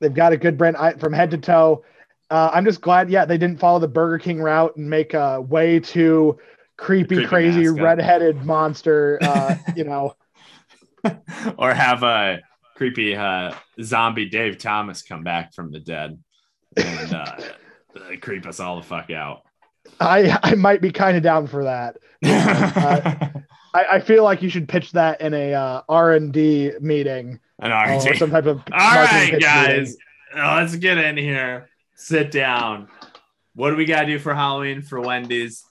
They've got a good brand I, from head to toe. Uh, I'm just glad, yeah, they didn't follow the Burger King route and make a way too creepy, Creepy crazy, mascot. redheaded monster. Uh, [LAUGHS] you know, or have a creepy uh, zombie Dave Thomas come back from the dead and uh, [LAUGHS] creep us all the fuck out. I I might be kind of down for that. [LAUGHS] I, I feel like you should pitch that in a uh, R and D meeting An or RT. some type of. All right, guys, let's get in here. Sit down. What do we gotta do for Halloween for Wendy's?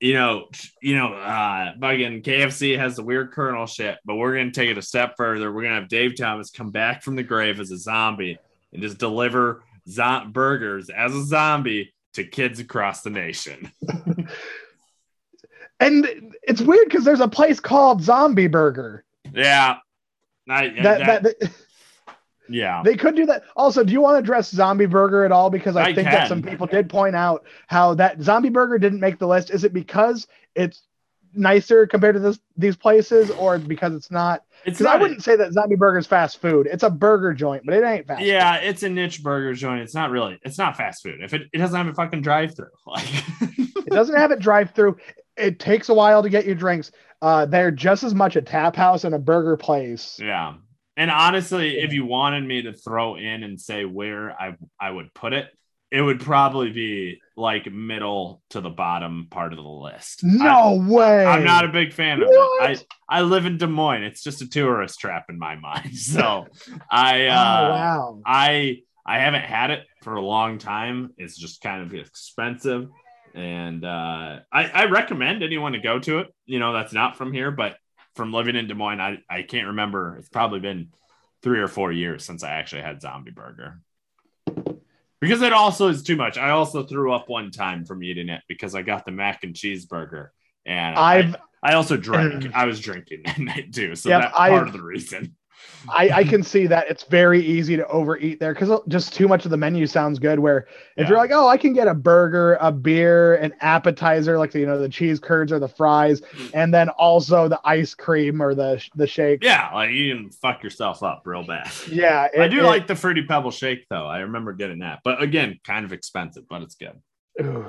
You know, you know, uh, fucking KFC has the weird Colonel shit, but we're gonna take it a step further. We're gonna have Dave Thomas come back from the grave as a zombie and just deliver zo- burgers as a zombie to kids across the nation. [LAUGHS] And it's weird because there's a place called Zombie Burger. Yeah, I, That, that- that, yeah. They could do that. Also, do you want to address Zombie Burger at all? Because I, I think can. that some people did point out how that Zombie Burger didn't make the list. Is it because it's nicer compared to this these places, or because it's not? Because I wouldn't say that Zombie Burger is fast food. It's a burger joint, but it ain't fast. Yeah, food. it's a niche burger joint. It's not really. It's not fast food. If it, it doesn't have a fucking drive through, [LAUGHS] like it doesn't have a drive through. It takes a while to get your drinks. Uh, they're just as much a tap house and a burger place. Yeah. And honestly, if you wanted me to throw in and say where I I would put it, it would probably be like middle to the bottom part of the list. No I, way. I'm not a big fan of what? it. I I live in Des Moines. It's just a tourist trap in my mind. [LAUGHS] So [LAUGHS] I oh, uh, oh, wow. I I haven't had it for a long time. It's just kind of expensive. And uh, I, I recommend anyone to go to it. You know, that's not from here, but from living in Des Moines, I, I can't remember. It's probably been three or four years since I actually had zombie burger. Because it also is too much. I also threw up one time from eating it because I got the mac and cheeseburger. And I've I, I also drank. Mm. I was drinking [LAUGHS] that night too. So yep, that's part I've, of the reason. I, I can see that it's very easy to overeat there because just too much of the menu sounds good. Where if yeah. you're like, oh, I can get a burger, a beer, an appetizer, like the, you know the cheese curds or the fries, and then also the ice cream or the the shake. Yeah, like you can fuck yourself up real bad. [LAUGHS] Yeah, it, I do it, like the fruity pebble shake though. I remember getting that, but again, kind of expensive, but it's good. Ooh.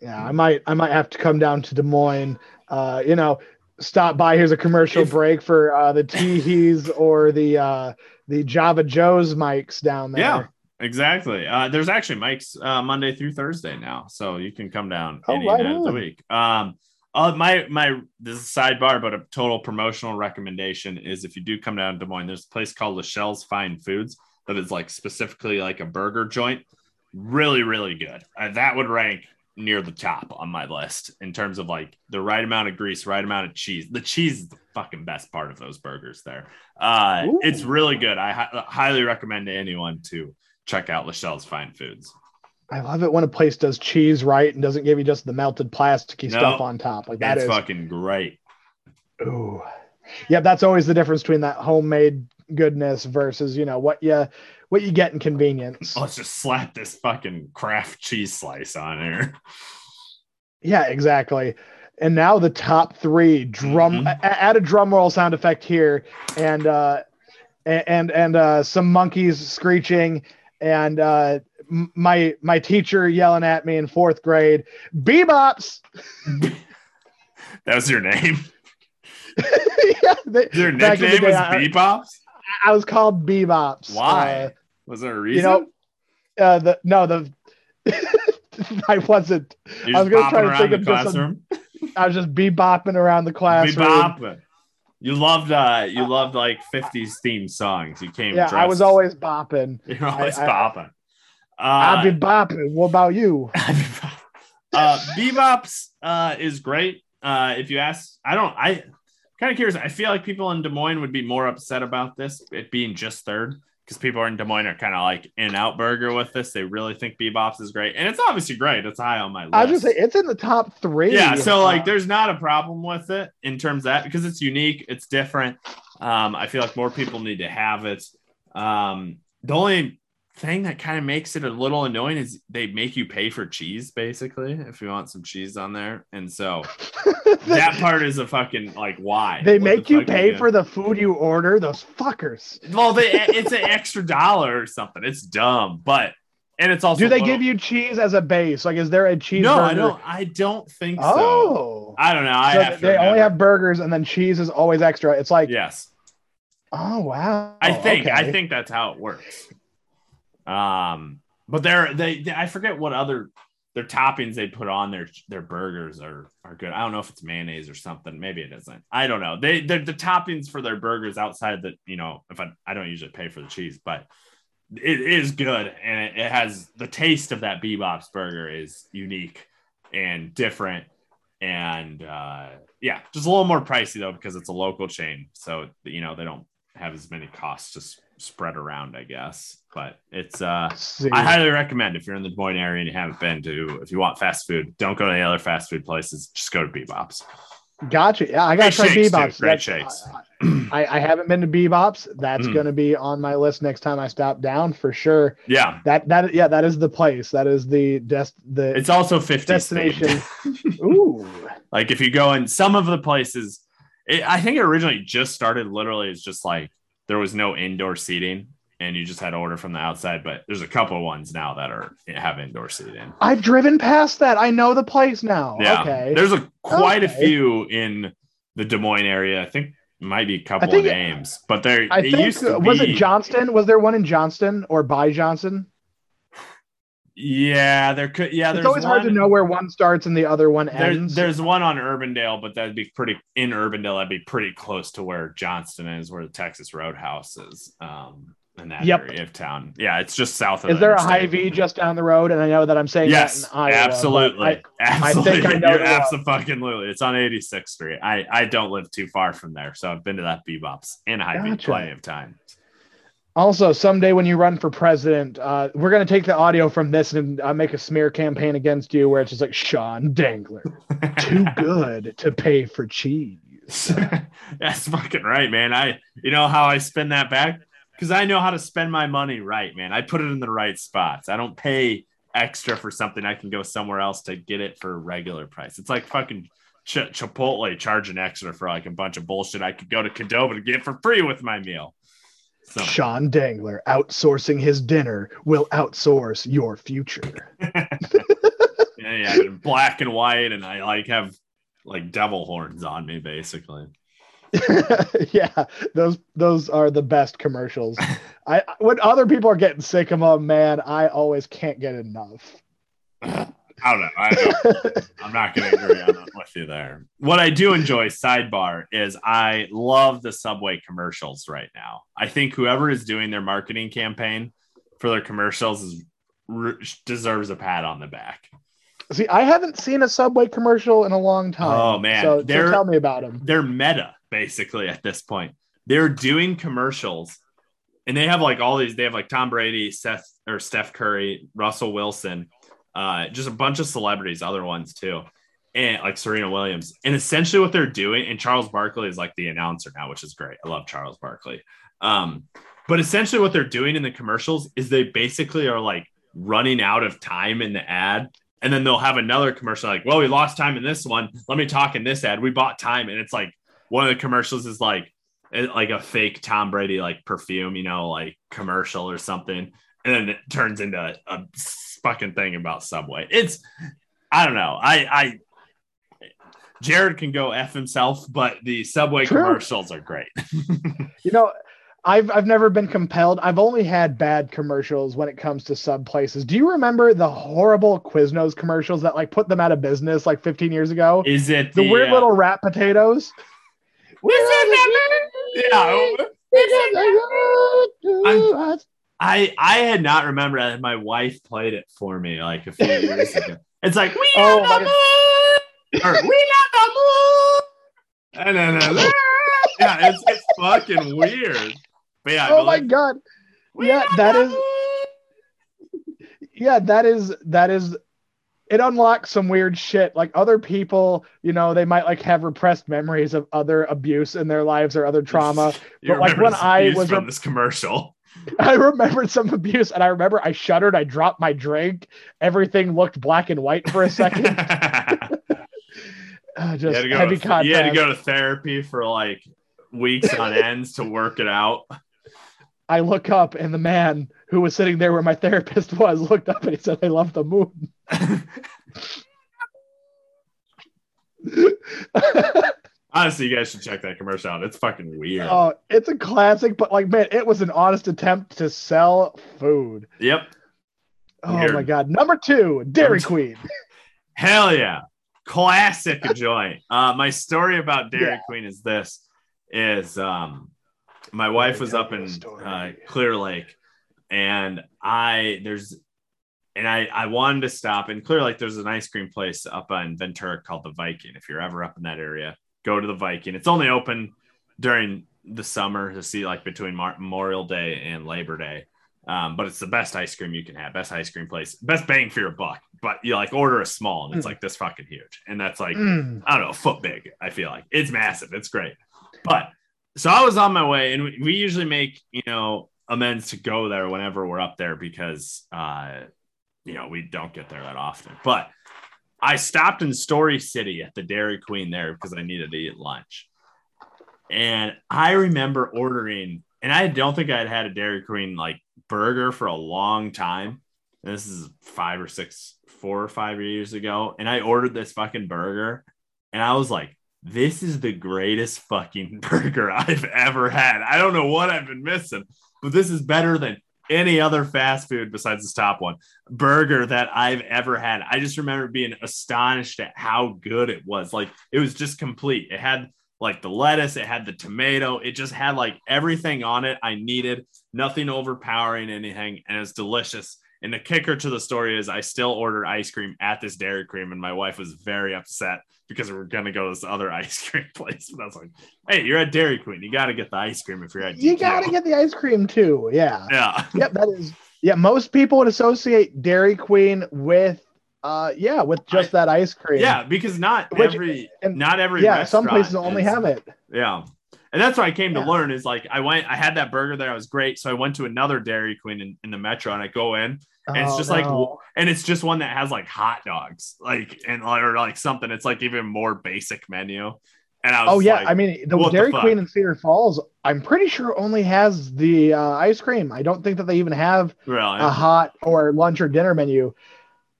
Yeah, I might I might have to come down to Des Moines. Uh, you know, stop by. Here's a commercial if, break for uh, the Teehees or the uh, the Java Joe's mics down there. Yeah, exactly. Uh, there's actually mics uh, Monday through Thursday now, so you can come down oh, any right night of the week. Um, uh, my my this is a sidebar, but a total promotional recommendation is if you do come down to Des Moines, there's a place called Lachelle's Fine Foods that is like specifically like a burger joint. Really, really good. Uh, that would rank near the top on my list in terms of like the right amount of grease, right amount of cheese. The cheese is the fucking best part of those burgers there. Uh, it's really good. I hi- highly recommend to anyone to check out Lachelle's Fine Foods. I love it when a place does cheese right and doesn't give you just the melted plasticky nope. stuff on top. Like that is fucking great. Ooh. Yeah, that's always the difference between that homemade goodness versus, you know, what you what you get in convenience. Let's just slap this fucking Kraft cheese slice on here. Yeah, exactly. And now the top three drum mm-hmm. add a drum roll sound effect here and uh and and uh some monkeys screeching and uh my my teacher yelling at me in fourth grade bebops [LAUGHS] that was your name [LAUGHS] yeah, they, your nickname was bebops I was called Bebops. Why? Uh, was there a reason? You know, uh, the no, the [LAUGHS] I wasn't. I was gonna try to think of classroom. just. A, I was just bebopping around the classroom. Bebop. You loved uh you loved like 50s theme songs. You came Yeah, dressed. I was always bopping. [LAUGHS] You're always I, bopping. I, uh, I've been bopping. What about you? [LAUGHS] uh Bebops uh is great. Uh if you ask I don't I kind of curious. I feel like people in Des Moines would be more upset about this, it being just third, because people in Des Moines are kind of like in out burger with this. They really think B-Bop's is great, and it's obviously great. It's high on my list. I just say it's in the top three. Yeah, so like, there's not a problem with it in terms of that because it's unique, it's different. Um, I feel like more people need to have it. Um, the only thing that kind of makes it a little annoying is they make you pay for cheese basically if you want some cheese on there. And so [LAUGHS] that part is a fucking like why? They what make the you pay for the food you order? Those fuckers. Well they it's an extra dollar or something. It's dumb but and it's also do they little... give you cheese as a base? Like is there a cheese no i don't i don't think so. Oh. I don't know i so they remember. only have burgers and then cheese is always extra. It's like yes. Oh wow. I think okay. i think that's how it works um, but they're they, they I forget what other their toppings they put on their their burgers are are good. I don't know if it's mayonnaise or something. Maybe it isn't. I don't know. They the toppings for their burgers outside that you know if I I don't usually pay for the cheese, but it is good and it, it has the taste of that B-Bop's burger is unique and different and uh yeah just a little more pricey though because it's a local chain so you know they don't have as many costs to spread around, I guess. But it's uh I highly recommend if you're in the Des Moines area and you haven't been to if you want fast food, don't go to the other fast food places, just go to B-Bop's. Gotcha. Yeah, I gotta Great try B-Bop's. too. Great That's- shakes. I, I haven't been to B-Bop's. That's Mm. gonna be on my list next time I stop down for sure. Yeah, That that yeah, that is the place. That is the dest the it's also 50 destination. [LAUGHS] Ooh. like if you go in some of the places, it, I think it originally just started literally as just like there was no indoor seating and you just had to order from the outside. But there's a couple of ones now that are have indoor seating. I've driven past that. I know the place now. Yeah, Okay. there's a quite a few in the Des Moines area. I think might be a couple think- of names, but there I it think used to was be, it Johnston? Was there one in Johnston or by Johnston? Yeah, there could. Yeah, it's there's always hard to know where one starts and the other one There, ends. there's one on Urbandale, but that'd be pretty in Urbandale. That'd be pretty close to where Johnston is, where the Texas Roadhouse is, um, in that Yep. area of town. Yeah, it's just south of. is the there a high V just down the road? And I know that I'm saying Yes, that in Iowa, absolutely, I- absolutely. think I know [LAUGHS] You're absolutely. It's on 86th Street. I I don't live too far from there, so I've been to that B-Bop's and Hy-Vee Gotcha. plenty of time. Also, someday when you run for president, uh, we're going to take the audio from this and uh, make a smear campaign against you where it's just like Sean Dangler, [LAUGHS] too good to pay for cheese. [LAUGHS] That's fucking right, man. I you know how I spend that back because I know how to spend my money right, man. I put it in the right spots. I don't pay extra for something I can go somewhere else to get it for a regular price. It's like fucking Ch- Chipotle charging extra for like a bunch of bullshit I could go to Qdoba to get for free with my meal. So Sean Dangler outsourcing his dinner will outsource your future. [LAUGHS] yeah, yeah, black and white, and I like have like devil horns on me basically. [LAUGHS] yeah, those those are the best commercials. [LAUGHS] I when other people are getting sick of them, man, I always can't get enough. I don't know. I don't, [LAUGHS] I'm not going to agree on that with you there. What I do enjoy, sidebar, is I love the Subway commercials right now. I think whoever is doing their marketing campaign for their commercials is deserves a pat on the back. See, I haven't seen a Subway commercial in a long time. Oh, man. so, so They're- tell me about them. They're meta basically at this point. They're doing commercials, and they have like all these. They have like Tom Brady, Seth or Steph Curry, Russell Wilson, uh, just a bunch of celebrities, other ones too, and like Serena Williams. And essentially, what they're doing, and Charles Barkley is like the announcer now, which is great. I love Charles Barkley. Um, but essentially, what they're doing in the commercials is they basically are like running out of time in the ad. And then they'll have another commercial like, well, we lost time in this one. Let me talk in this ad. We bought time. And it's like one of the commercials is like, like a fake Tom Brady like perfume, you know, like commercial or something. And then it turns into a, a fucking thing about Subway. It's, I don't know. I, I, Jared can go F himself, but the Subway True. commercials are great. [LAUGHS] You know, I've I've never been compelled. I've only had bad commercials when it comes to sub places. Do you remember the horrible Quiznos commercials that like put them out of business like 15 years ago? Is it the weird uh, little rat potatoes. Yeah. I I had not remembered that. My wife played it for me like a few years ago. [LAUGHS] It's like we Oh, love the moon, or we love the moon, and then uh, [LAUGHS] yeah, it's it's fucking weird. But yeah, Oh but my like, god. Yeah, love that the is moon." yeah, that is that is it unlocks some weird shit. Like other people, you know, they might like have repressed memories of other abuse in their lives or other trauma. [LAUGHS] You but, like, when this I was from rem- this commercial. [LAUGHS] I remembered some abuse and I remember I shuddered, I dropped my drink, everything looked black and white for a second. [LAUGHS] [LAUGHS] Uh, you, just had to heavy to, you had to go to therapy for like weeks on ends to work it out. I look up and the man who was sitting there where my therapist was looked up and he said, I love the moon. Honestly, you guys should check that commercial out. It's fucking weird. oh, it's a classic, but like, man, it was an honest attempt to sell food. Yep. Oh Weird. my God. Number two, Dairy Number two. Queen. [LAUGHS] Hell yeah. Classic [LAUGHS] joint. Uh, my story about Dairy Yeah. Queen is this is um my wife was up in uh, Clear Lake and I there's and I I wanted to stop in Clear Lake there's an ice cream place up on Ventura called the Viking. If you're ever up in that area, go to the Viking. It's only open during the summer to see like between Mar- Memorial Day and Labor Day Um, but it's the best ice cream you can have, best ice cream place, best bang for your buck. But you like order a small and it's mm. like this fucking huge. And that's like, mm. I don't know, a foot big. I feel like it's massive. It's great. But so I was on my way and we, we usually make, you know, amends to go there whenever we're up there because, uh, you know, we don't get there that often. But I stopped in Story City at the Dairy Queen there because I needed to eat lunch. And I remember ordering, and I don't think I'd had a Dairy Queen like burger for a long time. And This is five or six, four or five years ago. And I ordered this fucking burger and I was like, this is the greatest fucking [LAUGHS] burger I've ever had. I don't know what I've been missing, but this is better than any other fast food besides this top one burger that I've ever had. I just remember being astonished at how good it was. Like it was just complete. It had like the lettuce, it had the tomato, it just had like everything on it I needed, nothing overpowering anything, and it's delicious. And the kicker to the story is I still ordered ice cream at this Dairy Cream, and my wife was very upset because we are gonna go to this other [LAUGHS] ice cream place. But I was like, "Hey, you're at Dairy Queen. You got to get the ice cream if you're at." DQ. You got to get the ice cream too. Yeah. Yeah. [LAUGHS] yep. That is. Yeah. Most people would associate Dairy Queen with uh, yeah, with just I, that ice cream. Yeah, because not Which, every and, not every yeah, some places only is, have it. Yeah. And that's what I came yeah. to learn is like I went, I had that burger there, I was great. So I went to another Dairy Queen in, in the metro and I go in and it's oh, just no. like and it's just one that has like hot dogs, like and or like something. It's like even more basic menu. And I was Oh yeah, like, I mean the Dairy the Queen in Cedar Falls, I'm pretty sure only has the uh, ice cream. I don't think that they even have really? a hot or lunch or dinner menu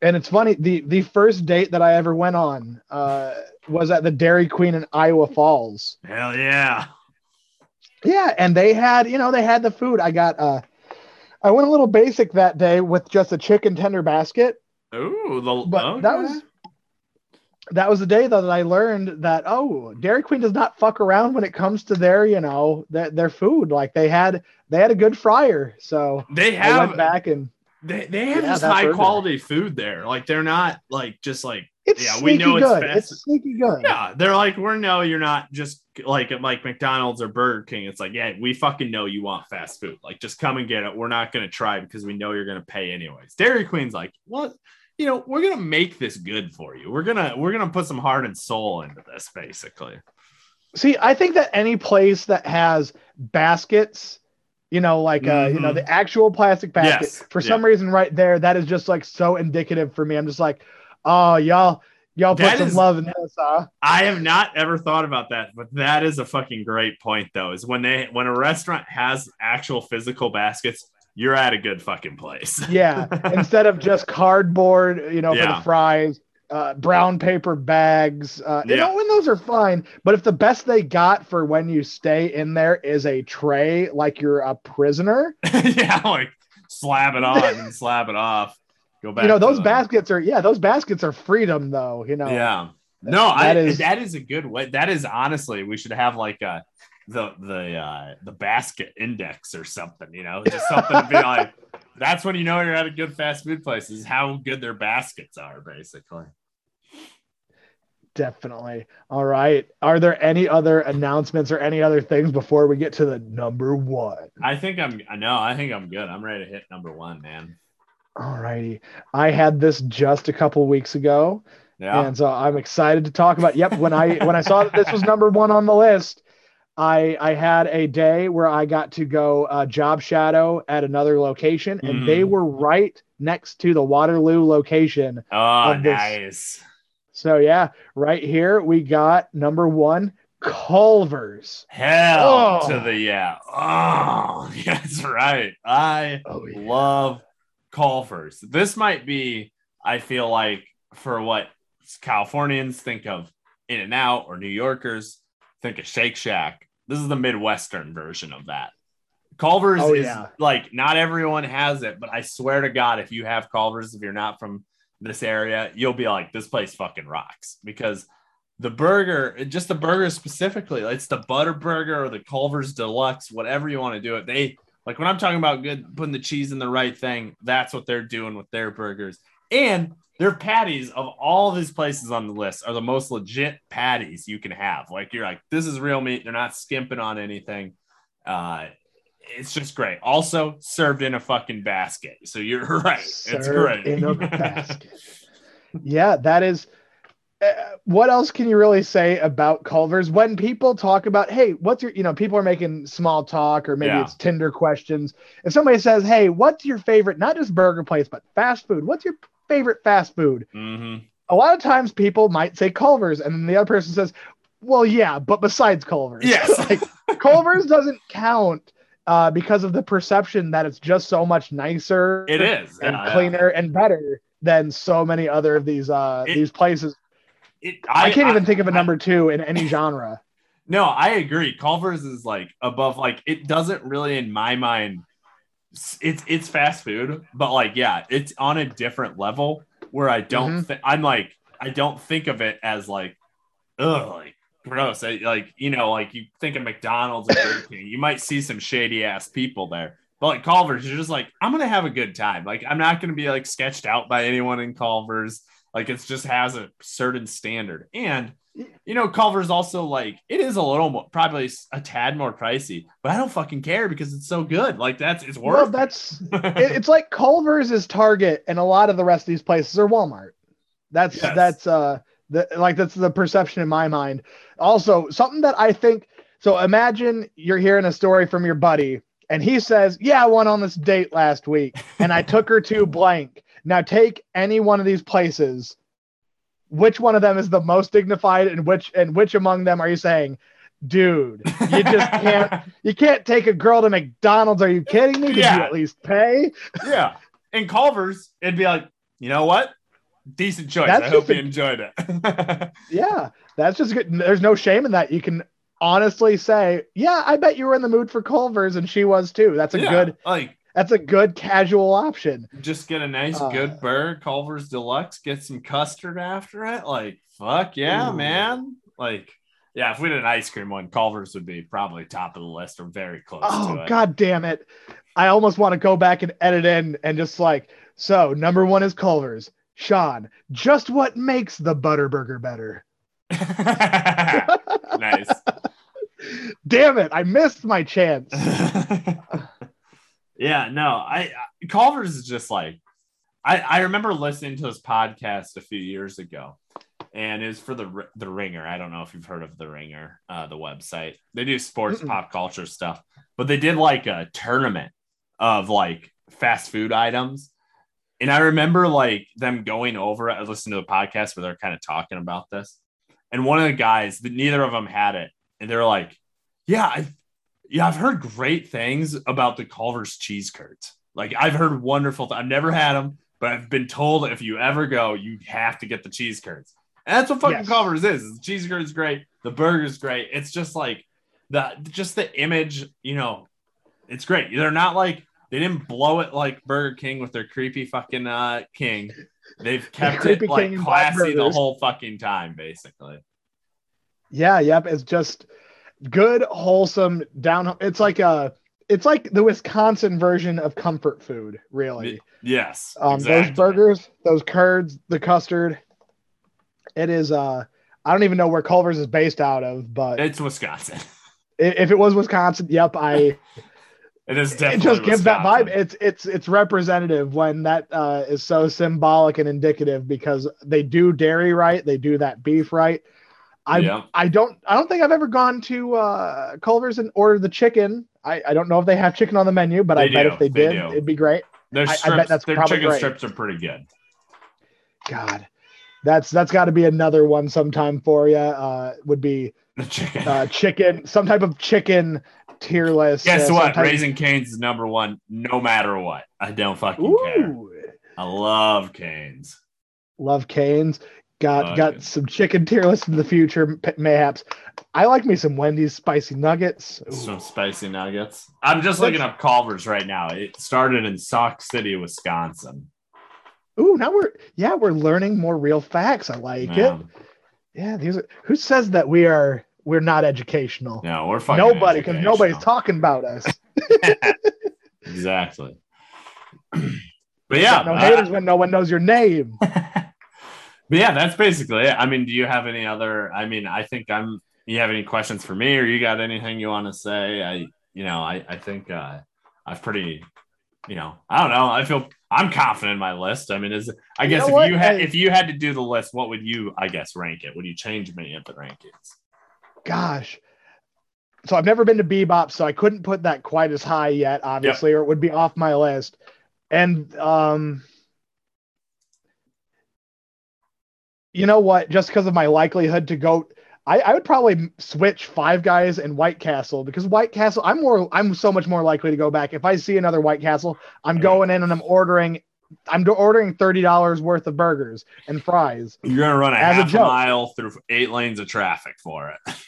and it's funny the the first date that I ever went on uh, was at the Dairy Queen in Iowa Falls. Hell yeah, yeah, and they had you know they had the food. I got uh, I went a little basic that day with just a chicken tender basket. Ooh, the, but okay. that was that was the day though that I learned that oh Dairy Queen does not fuck around when it comes to their you know their, their food. Like they had they had a good fryer, so they have I went back and they, they have yeah, just high quality food there. Like they're not like just like it's yeah, we know good. it's fast. It's sneaky good. Yeah, they're like we're no, you're not just like at like McDonald's or Burger King. It's like yeah, we fucking know you want fast food. Like just come and get it. We're not gonna try because we know you're gonna pay anyways. Dairy Queen's like what. You know, we're gonna make this good for you. We're gonna we're gonna put some heart and soul into this, basically. See, I think that any place that has baskets you know, like mm-hmm. uh, you know, the mm-hmm. actual plastic basket. Yes. For yeah. some reason, right there, that is just like so indicative for me. I'm just like, oh, y'all, y'all put that some is, love in this, huh? I have not ever thought about that, but that is a fucking great point, though. Is when they when a restaurant has actual physical baskets, you're at a good fucking place. [LAUGHS] yeah, instead of just cardboard, you know, yeah. for the fries uh, brown paper bags. Uh, yeah. You know, when those are fine, but if the best they got for when you stay in there is a tray, like you're a prisoner, [LAUGHS] yeah, like slap it on and slap it off. Go back. You know, those baskets are yeah, those baskets are freedom, though. You know, yeah. No, that I, is that is a good way. That is honestly, we should have like a the the uh the basket index or something, you know, just something to be [LAUGHS] like that's when you know you're at a good fast food place is how good their baskets are, basically. Definitely. All right. Are there any other announcements or any other things before we get to the number one? I think I'm I know, I think I'm good. I'm ready to hit number one, man. All righty. I had this just a couple weeks ago. Yeah. And so I'm excited to talk about. Yep. When I when I saw that this was number one on the list, I I had a day where I got to go uh, job shadow at another location, and mm. they were right next to the Waterloo location. Oh, nice. So yeah, right here we got number one, Culver's. Hell oh. to the yeah. Oh, [LAUGHS] that's right. I oh, yeah. love Culver's. This might be, I feel like, for what Californians think of In and Out or New Yorkers think of Shake Shack this is the Midwestern version of that. Culver's oh, is yeah. like not everyone has it, but I swear to God, if you have Culver's, if you're not from this area, you'll be like, this place fucking rocks because the burger, just the burger specifically, it's the butter burger or the Culver's deluxe, whatever you want to do it. They like when I'm talking about good putting the cheese in the right thing, that's what they're doing with their burgers. And their patties of all these places on the list are the most legit patties you can have. Like you're like, this is real meat. They're not skimping on anything. Uh, it's just great. Also served in a fucking basket. So you're [LAUGHS] right. Served it's great. in a [LAUGHS] basket. yeah, that is. Uh, what else can you really say about Culver's when people talk about, hey, what's your, you know, people are making small talk or maybe Yeah. it's Tinder questions. If somebody says, hey, what's your favorite, not just burger place, but fast food, what's your favorite fast food? hmm A lot of times people might say Culver's and then the other person says, well, yeah, but besides Culver's. Yes. [LAUGHS] like Culver's doesn't count uh, because of the perception that it's just so much nicer It is. and Yeah, yeah. cleaner and better than so many other of these uh It- these places. It- I, can't even think of a number two in any genre. [LAUGHS] No, I agree. Culver's is like above, like it doesn't really, in my mind, it's it's fast food, but like yeah, it's on a different level where I don't. Mhm. thi- I'm like I don't think of it as like, ugh, like gross. I, like you know, like you think of McDonald's King, you might see some shady ass people there. But like Culver's, you're just like, I'm gonna have a good time. Like I'm not gonna be like sketched out by anyone in Culver's. Like it just has a certain standard. And you know, Culver's also like it is a little more probably a tad more pricey, but I don't fucking care because it's so good. Like that's it's Well, worth. that's it. [LAUGHS] it, it's like Culver's is Target, and a lot of the rest of these places are Walmart. That's Yes. that's uh the like that's the perception in my mind. Also, something that I think so. Imagine you're hearing a story from your buddy, and he says, "Yeah, I went on this date last week, and I took her to blank." Now take any one of these places. Which one of them is the most dignified, and which and which among them are you saying, dude? You just [LAUGHS] can't you can't take a girl to McDonald's. Are you kidding me? Did Yeah. you at least pay? yeah. In Culver's, it'd be like, you know what? Decent choice. That's I hope just you enjoyed it. [LAUGHS] Yeah, that's just good. There's no shame in that. You can honestly say, yeah, I bet you were in the mood for Culver's, and she was too. That's a Yeah, good. like That's a good casual option. just get a nice Uh, good burger, Culver's Deluxe, get some custard after it. Like, fuck yeah, Ooh. man. Like, yeah, if we did an ice cream one, Culver's would be probably top of the list or very close to Oh it. god damn it! I almost want to go back and edit in and just like so. Number one is Culver's. Sean, just what makes the Butterburger better? [LAUGHS] [LAUGHS] nice. Damn it! I missed my chance. [LAUGHS] yeah, no, I, I Culver's is just like I I remember listening to this podcast a few years ago, and it was for the the Ringer. I don't know if you've heard of the Ringer, uh, the website. They do sports Mm-mm. pop culture stuff, but they did like a tournament of like fast food items. And I remember like them going over. I listened to the podcast where they're kind of talking about this. And one of the guys, neither of them had it. And they're like, Yeah, I yeah, I've heard great things about the Culver's cheese curds. Like I've heard wonderful. Th- I've never had them, but I've been told if you ever go, you have to get the cheese curds. And that's what fucking Yes. Culver's is. The cheese curds great. The burger's great. It's just like the just the image. You know, it's great. They're not like they didn't blow it like Burger King with their creepy fucking uh king. They've [LAUGHS] kept creepy it like king classy the whole fucking time, basically. Yeah, yep. It's just good, wholesome, down. It's like a, it's like the Wisconsin version of comfort food, really. Yes. Um, exactly. those burgers, those curds, the custard. It is. Uh, I don't even know where Culver's is based out of, but It's Wisconsin. [LAUGHS] if it was Wisconsin, yep, I. [LAUGHS] It is it definitely. just gives that vibe. It's it's it's representative when that uh, is so symbolic and indicative because they do dairy right, they do that beef right. I Yeah. I don't I don't think I've ever gone to uh, Culver's and ordered the chicken. I, I don't know if they have chicken on the menu, but I They bet if they They did, do. it'd be great. Their I- I bet strips, that's their probably chicken great. strips are pretty good. God, that's that's got to be another one sometime for you. Uh, would be [LAUGHS] The chicken. uh, chicken, some type of chicken tier list. Guess uh, what? type- Raising Cane's is number one, no matter what. I don't fucking care. I love Cane's. love Canes. Got Oh, got some chicken tier list in the future, mayhaps. I like me some Wendy's spicy nuggets. Ooh. Some spicy nuggets. I'm just looking up Culver's right now. It started in Sauk City, Wisconsin. Ooh, now we're yeah, we're learning more real facts. I like it. Um, Yeah, these are who says that we are we're not educational. no, we're fucking Nobody, because nobody's talking about us. [LAUGHS] [LAUGHS] Exactly. [CLEARS THROAT] but yeah, no uh, haters when no one knows your name. [LAUGHS] but yeah, that's basically it. I mean, do you have any other? I mean, I think I'm. You have any questions for me, or you got anything you want to say? I, you know, I I think uh, I've pretty, you know, I don't know. I feel I'm confident in my list. I mean, is I guess if you had if you had to do the list, what would you I guess rank it? Would you change me at the rankings? Gosh. So I've never been to B-Bop, so I couldn't put that quite as high yet, obviously, yep. or it would be off my list. And um you know what? Just because of my likelihood to go I, I would probably switch Five Guys and White Castle because White Castle, I'm more, I'm so much more likely to go back. If I see another White Castle, I'm going in and I'm ordering, I'm ordering thirty dollars worth of burgers and fries. You're gonna run a half a, mile through eight lanes of traffic for it. [LAUGHS]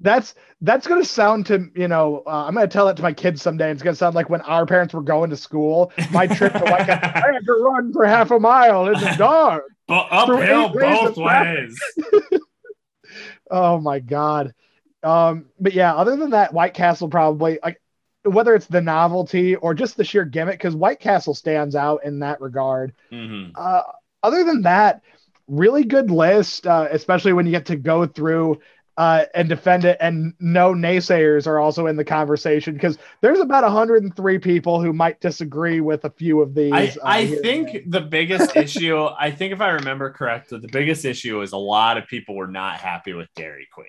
That's that's gonna sound to you know uh, I'm gonna tell it to my kids someday. It's gonna sound like when our parents were going to school. My trip to White Castle, [LAUGHS] I had to run for half a mile in the dark. But uphill both ways. [LAUGHS] Oh my god. Um, but yeah, other than that, White Castle probably like whether it's the novelty or just the sheer gimmick, because White Castle stands out in that regard. Mm-hmm. Uh, other than that, really good list, uh, especially when you get to go through uh, and defend it. And no naysayers are also in the conversation because there's about 103 people who might disagree with a few of these. I, uh, I think the biggest [LAUGHS] issue, I think if I remember correctly, the biggest issue is a lot of people were not happy with Dairy Queen.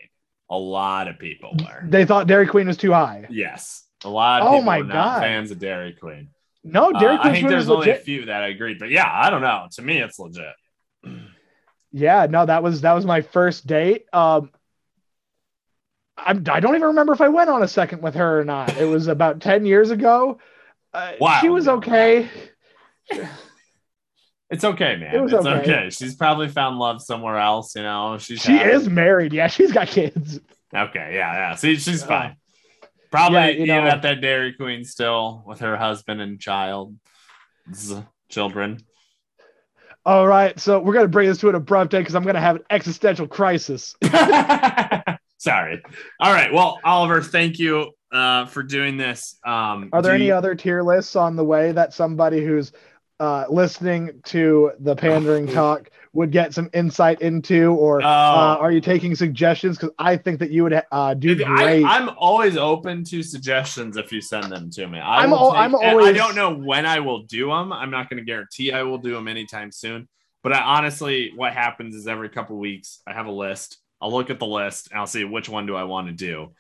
A lot of people were. They thought Dairy Queen was too high. Yes. A lot of oh people my God. fans of Dairy Queen. No, Dairy Queen. Uh, I think there's only legit. a few that I agreed, but yeah, I don't know. To me, it's legit. Yeah, no, that was that was my first date. Um, I'm, I don't even remember if I went on a second with her or not. It was about 10 years ago. Uh, wow. She was okay. It's okay, man. It was it's okay. okay. She's probably found love somewhere else, you know. She's she happy. is married. Yeah, she's got kids. Okay, yeah, yeah. See, she's uh, fine. Probably yeah, you know, at that Dairy Queen still with her husband and child, children. All right, so we're gonna bring this to an abrupt end because I'm gonna have an existential crisis. [LAUGHS] Sorry. All right. Well, Oliver, thank you uh, for doing this. Um, Are there any you... other tier lists on the way that somebody who's uh, listening to the Pandaring Talk would get some insight into, or uh, uh, are you taking suggestions? Because I think that you would uh, do great. I, am always open to suggestions if you send them to me. I am I'm always. I don't know when I will do them. I'm not going to guarantee I will do them anytime soon. But I honestly, what happens is every couple weeks I have a list I'll look at the list and I'll see which one do I want to do,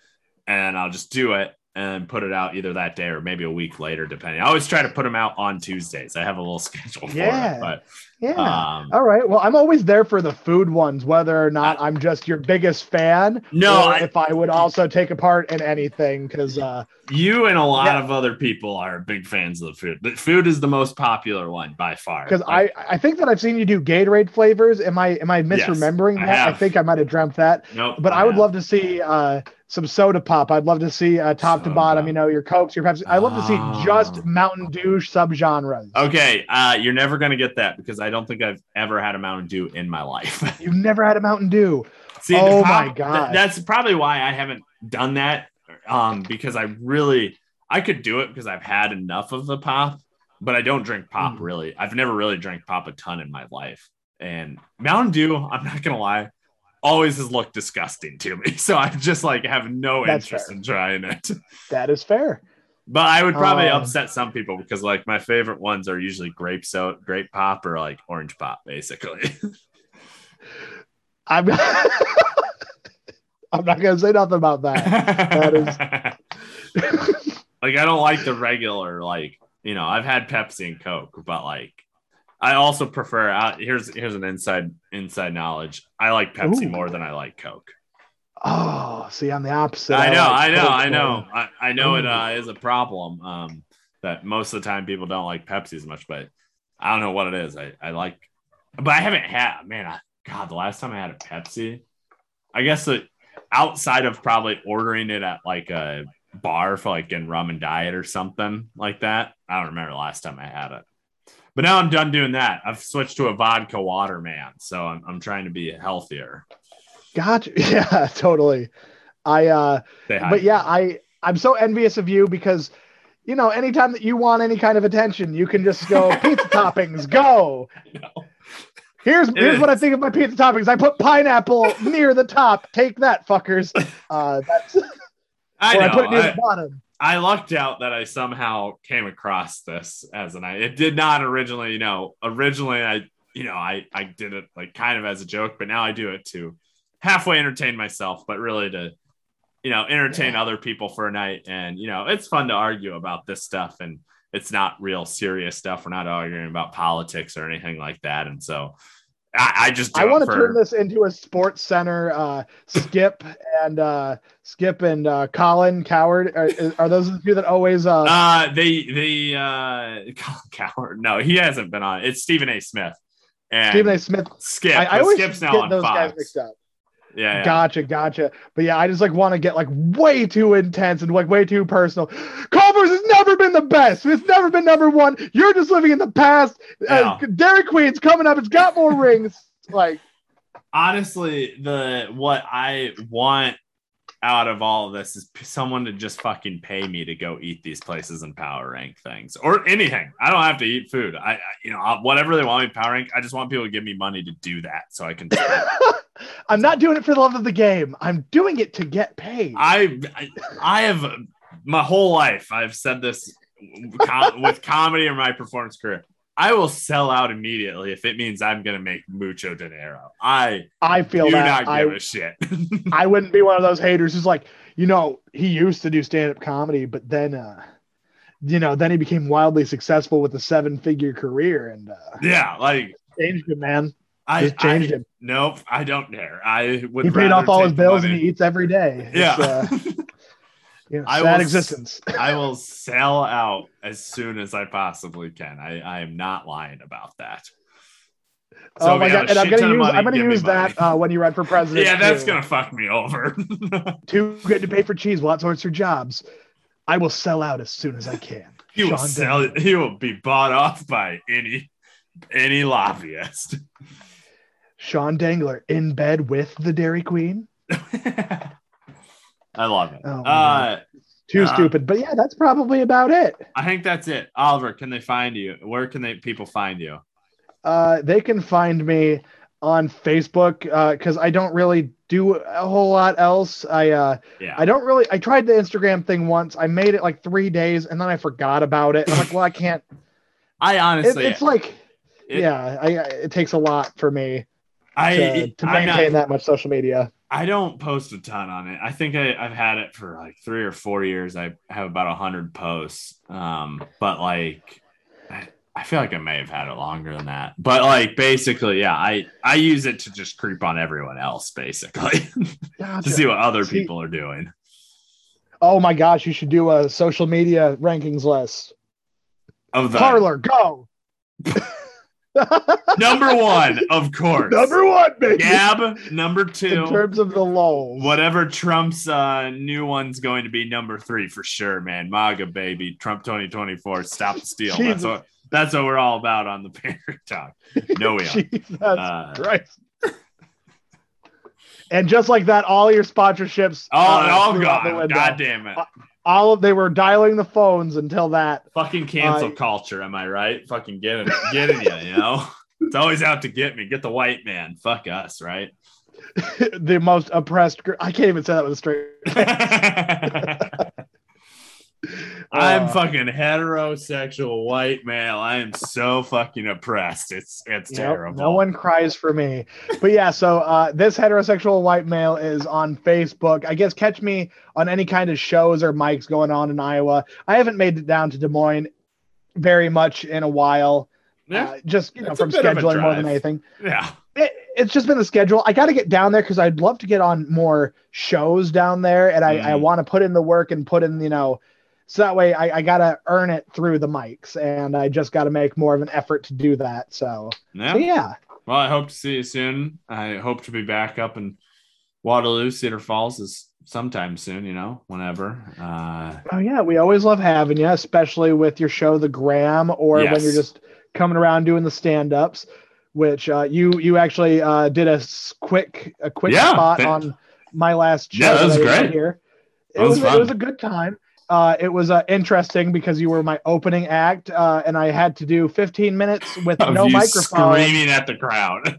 and I'll just do it and put it out either that day or maybe a week later, depending. I always try to put them out on Tuesdays. I have a little [LAUGHS] schedule for yeah. it, but yeah. Um, All right. Well, I'm always there for the food ones, whether or not I, am just your biggest fan. No, I, if I would also take a part in anything, because uh, you and a lot yeah. of other people are big fans of the food. The food is the most popular one by far. Because I, I think that I've seen you do Gatorade flavors. Am I am I misremembering yes, that? I, I, think I might have dreamt that. Nope. But I, I would love to see. Uh, some soda pop. I'd love to see uh, top soda. to bottom. You know, your cokes, your Pepsi. I'd love to see just ah. Mountain Dew subgenres. Okay, uh, you're never gonna get that because I don't think I've ever had a Mountain Dew in my life. [LAUGHS] You've never had a Mountain Dew. See, oh pop, my god, th- that's probably why I haven't done that. Um, because I really I could do it because I've had enough of the pop, but I don't drink pop mm. really. I've never really drank pop a ton in my life. And Mountain Dew, I'm not gonna lie, always has looked disgusting to me. [LAUGHS] So I just like have no That's interest fair. in trying it. That is fair. But I would probably um, upset some people because like my favorite ones are usually grape so grape pop or like orange pop, basically. [LAUGHS] I'm [LAUGHS] I'm not gonna say nothing about that. That is [LAUGHS] like I don't like the regular like you know I've had Pepsi and Coke, but like I also prefer. Uh, here's here's an inside inside knowledge. I like Pepsi Ooh. more than I like Coke. Oh, see, I'm the opposite. I know, I, like I know, I know, I, I know. It uh, is a problem um, that most of the time people don't like Pepsi as much, but I don't know what it is. I, I like, but I haven't had. Man, I, God, the last time I had a Pepsi, I guess that outside of probably ordering it at like a bar for like in rum and diet or something like that. I don't remember the last time I had it. But now I'm done doing that. I've switched to a vodka water man. So I'm, I'm trying to be healthier. Gotcha. [LAUGHS] Yeah, totally. I, uh, but yeah, I, I'm so envious of you because, you know, anytime that you want any kind of attention, you can just go [LAUGHS] pizza toppings, go. No. Here's here's what I think of my pizza toppings. I put pineapple [LAUGHS] near the top. Take that, fuckers. Uh, that's I know. I put it near I- the bottom. I lucked out that I somehow came across this as an I. It did not originally, you know, originally I, you know, I I did it like kind of as a joke, but now I do it to halfway entertain myself, but really to, you know, entertain other people for a night. And you know, it's fun to argue about this stuff, and it's not real serious stuff. We're not arguing about politics or anything like that. And so, I, I just I want to for- turn this into a sports center. Uh, Skip and uh, Skip and uh, Colin Cowherd are, are those the two that always? Uh, Uh, they they uh, [LAUGHS] Colin Cowherd. No, he hasn't been on. It's Stephen A. Smith and Stephen A. Smith. Skip. I, I always Skip's get now on those guys Fox. Yeah, yeah. Gotcha, gotcha. But yeah, I just like want to get like way too intense and like way too personal. Culver's has never been the best. It's never been number one. You're just living in the past. Uh, Dairy Queen's coming up. It's got more rings. Like, Honestly, the what I want out of all of this is someone to just fucking pay me to go eat these places and power rank things or anything. I don't have to eat food. I, I you know I'll- whatever they want me to power rank. I just want people to give me money to do that so I can. [LAUGHS] I'm not doing it for the love of the game. I'm doing it to get paid. I I, I have my whole life. I've said this com- with comedy or my performance career. I will sell out immediately if it means I'm going to make mucho dinero. I I feel do that. not give a shit. [LAUGHS] I wouldn't be one of those haters who's like, you know, he used to do stand up comedy, but then, uh, you know, then he became wildly successful with a seven figure career and uh, yeah, like changed it, man. I, Just changed I him. nope, I don't dare. I would He paid off all his bills money. and he eats every day. Yeah. [LAUGHS] uh, I sad will existence. [LAUGHS] I will sell out as soon as I possibly can. I, I am not lying about that. So oh my god! And I'm gonna use money, I'm gonna use that uh, when you run for president. Yeah, that's too. gonna fuck me over. [LAUGHS] too good to pay for cheese. Well, that's for jobs. I will sell out as soon as I can. [LAUGHS] he will Sean sell Dillon. He will be bought off by any any lobbyist. Sean Dangler in bed with the Dairy Queen. I love it. Oh uh, Too Uh, stupid, but yeah, that's probably about it. I think that's it. Oliver, can they find you? Where can they people find you? Uh, they can find me on Facebook because I don't really do a whole lot else. I uh, Yeah. I don't really. I tried the Instagram thing once. I made it like three days, and then I forgot about it. I'm like, well, I can't. [LAUGHS] I It, honestly, it's like, it- yeah, I, it takes a lot for me I to, to maintain not, that much social media. I don't post a ton on it. I think I, I've had it for like three or four years. I have about a hundred posts. Um, but like, I, I feel like I may have had it longer than that. But like, basically, yeah, I I use it to just creep on everyone else, basically, [LAUGHS] to see what other See- people are doing. Oh my gosh, you should do a social media rankings list. Of the Parler, go. [LAUGHS] number one, of course. Number one, baby. Gab, number two. In terms of the lulls. Whatever Trump's uh, new one's going to be number three for sure, man. MAGA baby, Trump 2024, stop the steal. That's what that's what we're all about on the [LAUGHS] Pander Talk. No, we are. Jesus [LAUGHS] Uh, Christ. and just like that, all your sponsorships. Oh, uh, all flew out the gone. God damn it. All of they were dialing the phones until that. Fucking cancel uh, culture, am I right? Fucking getting getting you, you know? [LAUGHS] It's always out to get me. Get the white man. Fuck us, right? [LAUGHS] the most oppressed. Gr- I can't even say that with a straight. [LAUGHS] I'm Uh, fucking heterosexual white male. I am so fucking oppressed. It's it's Yep, terrible. no one cries for me. But yeah, so uh, this heterosexual white male is on Facebook. I guess catch me on any kind of shows or mics going on in Iowa. I haven't made it down to Des Moines very much in a while. Yeah, Uh, just you know from bit of a scheduling more than anything. yeah. It, it's just been the schedule. I got to get down there because I'd love to get on more shows down there, and I, I Mhm. want to put in the work and put in you know. So that way, I, I got to earn it through the mics, and I just got to make more of an effort to do that. So, Yeah. so yeah. Well, I hope to see you soon. I hope to be back up in Waterloo, Cedar Falls is sometime soon, you know, whenever. Uh, Oh yeah, we always love having you, especially with your show, The Gram, or when you're just coming around doing the stand-ups. Which uh, you you actually uh, did a quick a quick Yeah, spot thank- on my last show. Yeah, that was did great. Here, it was was, it was a good time. Uh, it was uh, interesting because you were my opening act, uh, and I had to do 15 minutes with no microphone. Screaming at the crowd.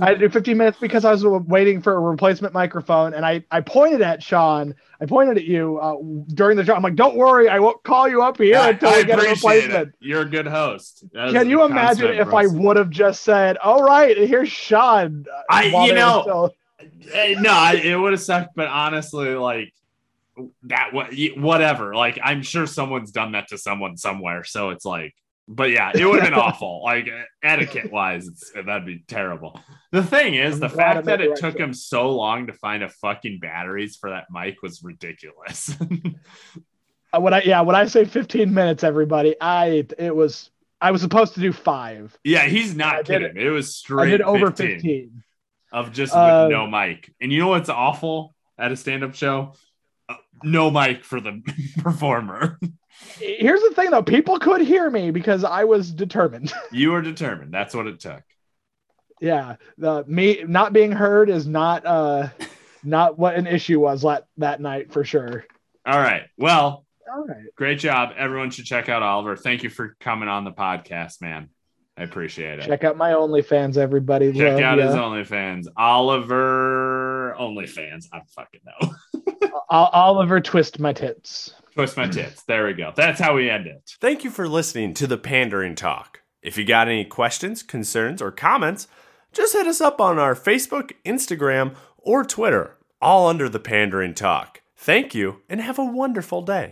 I had to do 15 minutes because I was waiting for a replacement microphone, and I, I pointed at Sean. I pointed at you uh, during the show. I'm like, "Don't worry, I won't call you up here until I we get a replacement." It. You're a good host. Can you imagine if I would have just said, "All right, here's Sean"? Uh, I, you know, still... Eh, no, it would have sucked. But honestly, like that what whatever. Like i'm sure someone's done that to someone somewhere. So it's like but yeah it would have been [LAUGHS] awful. Like etiquette wise that'd be terrible. The thing is the fact that it took him so long to find a fucking batteries for that mic was ridiculous. Uh, when i yeah when i say 15 minutes everybody i it was i was supposed to do five. Yeah he's not I kidding. did, it was straight I did over 15, 15. of just uh, no mic. And you know what's awful at a stand-up show no mic for the [LAUGHS] performer. Here's the thing though, people could hear me because I was determined. [LAUGHS] you were determined. That's what it took. Yeah. The me not being heard is not uh not what an issue was that that night for sure. All right. Well, all right. Great job. Everyone should check out Oliver. Thank you for coming on the podcast, man. I appreciate it. Check out my OnlyFans, everybody. Check Love out ya. his OnlyFans. Oliver OnlyFans. I fucking know. [LAUGHS] Oliver twist my tits. Twist my tits. There we go. That's how we end it. Thank you for listening to the Pandaring Talk. If you got any questions, concerns, or comments, just hit us up on our Facebook, Instagram, or Twitter, all under the Pandaring Talk. Thank you and have a wonderful day.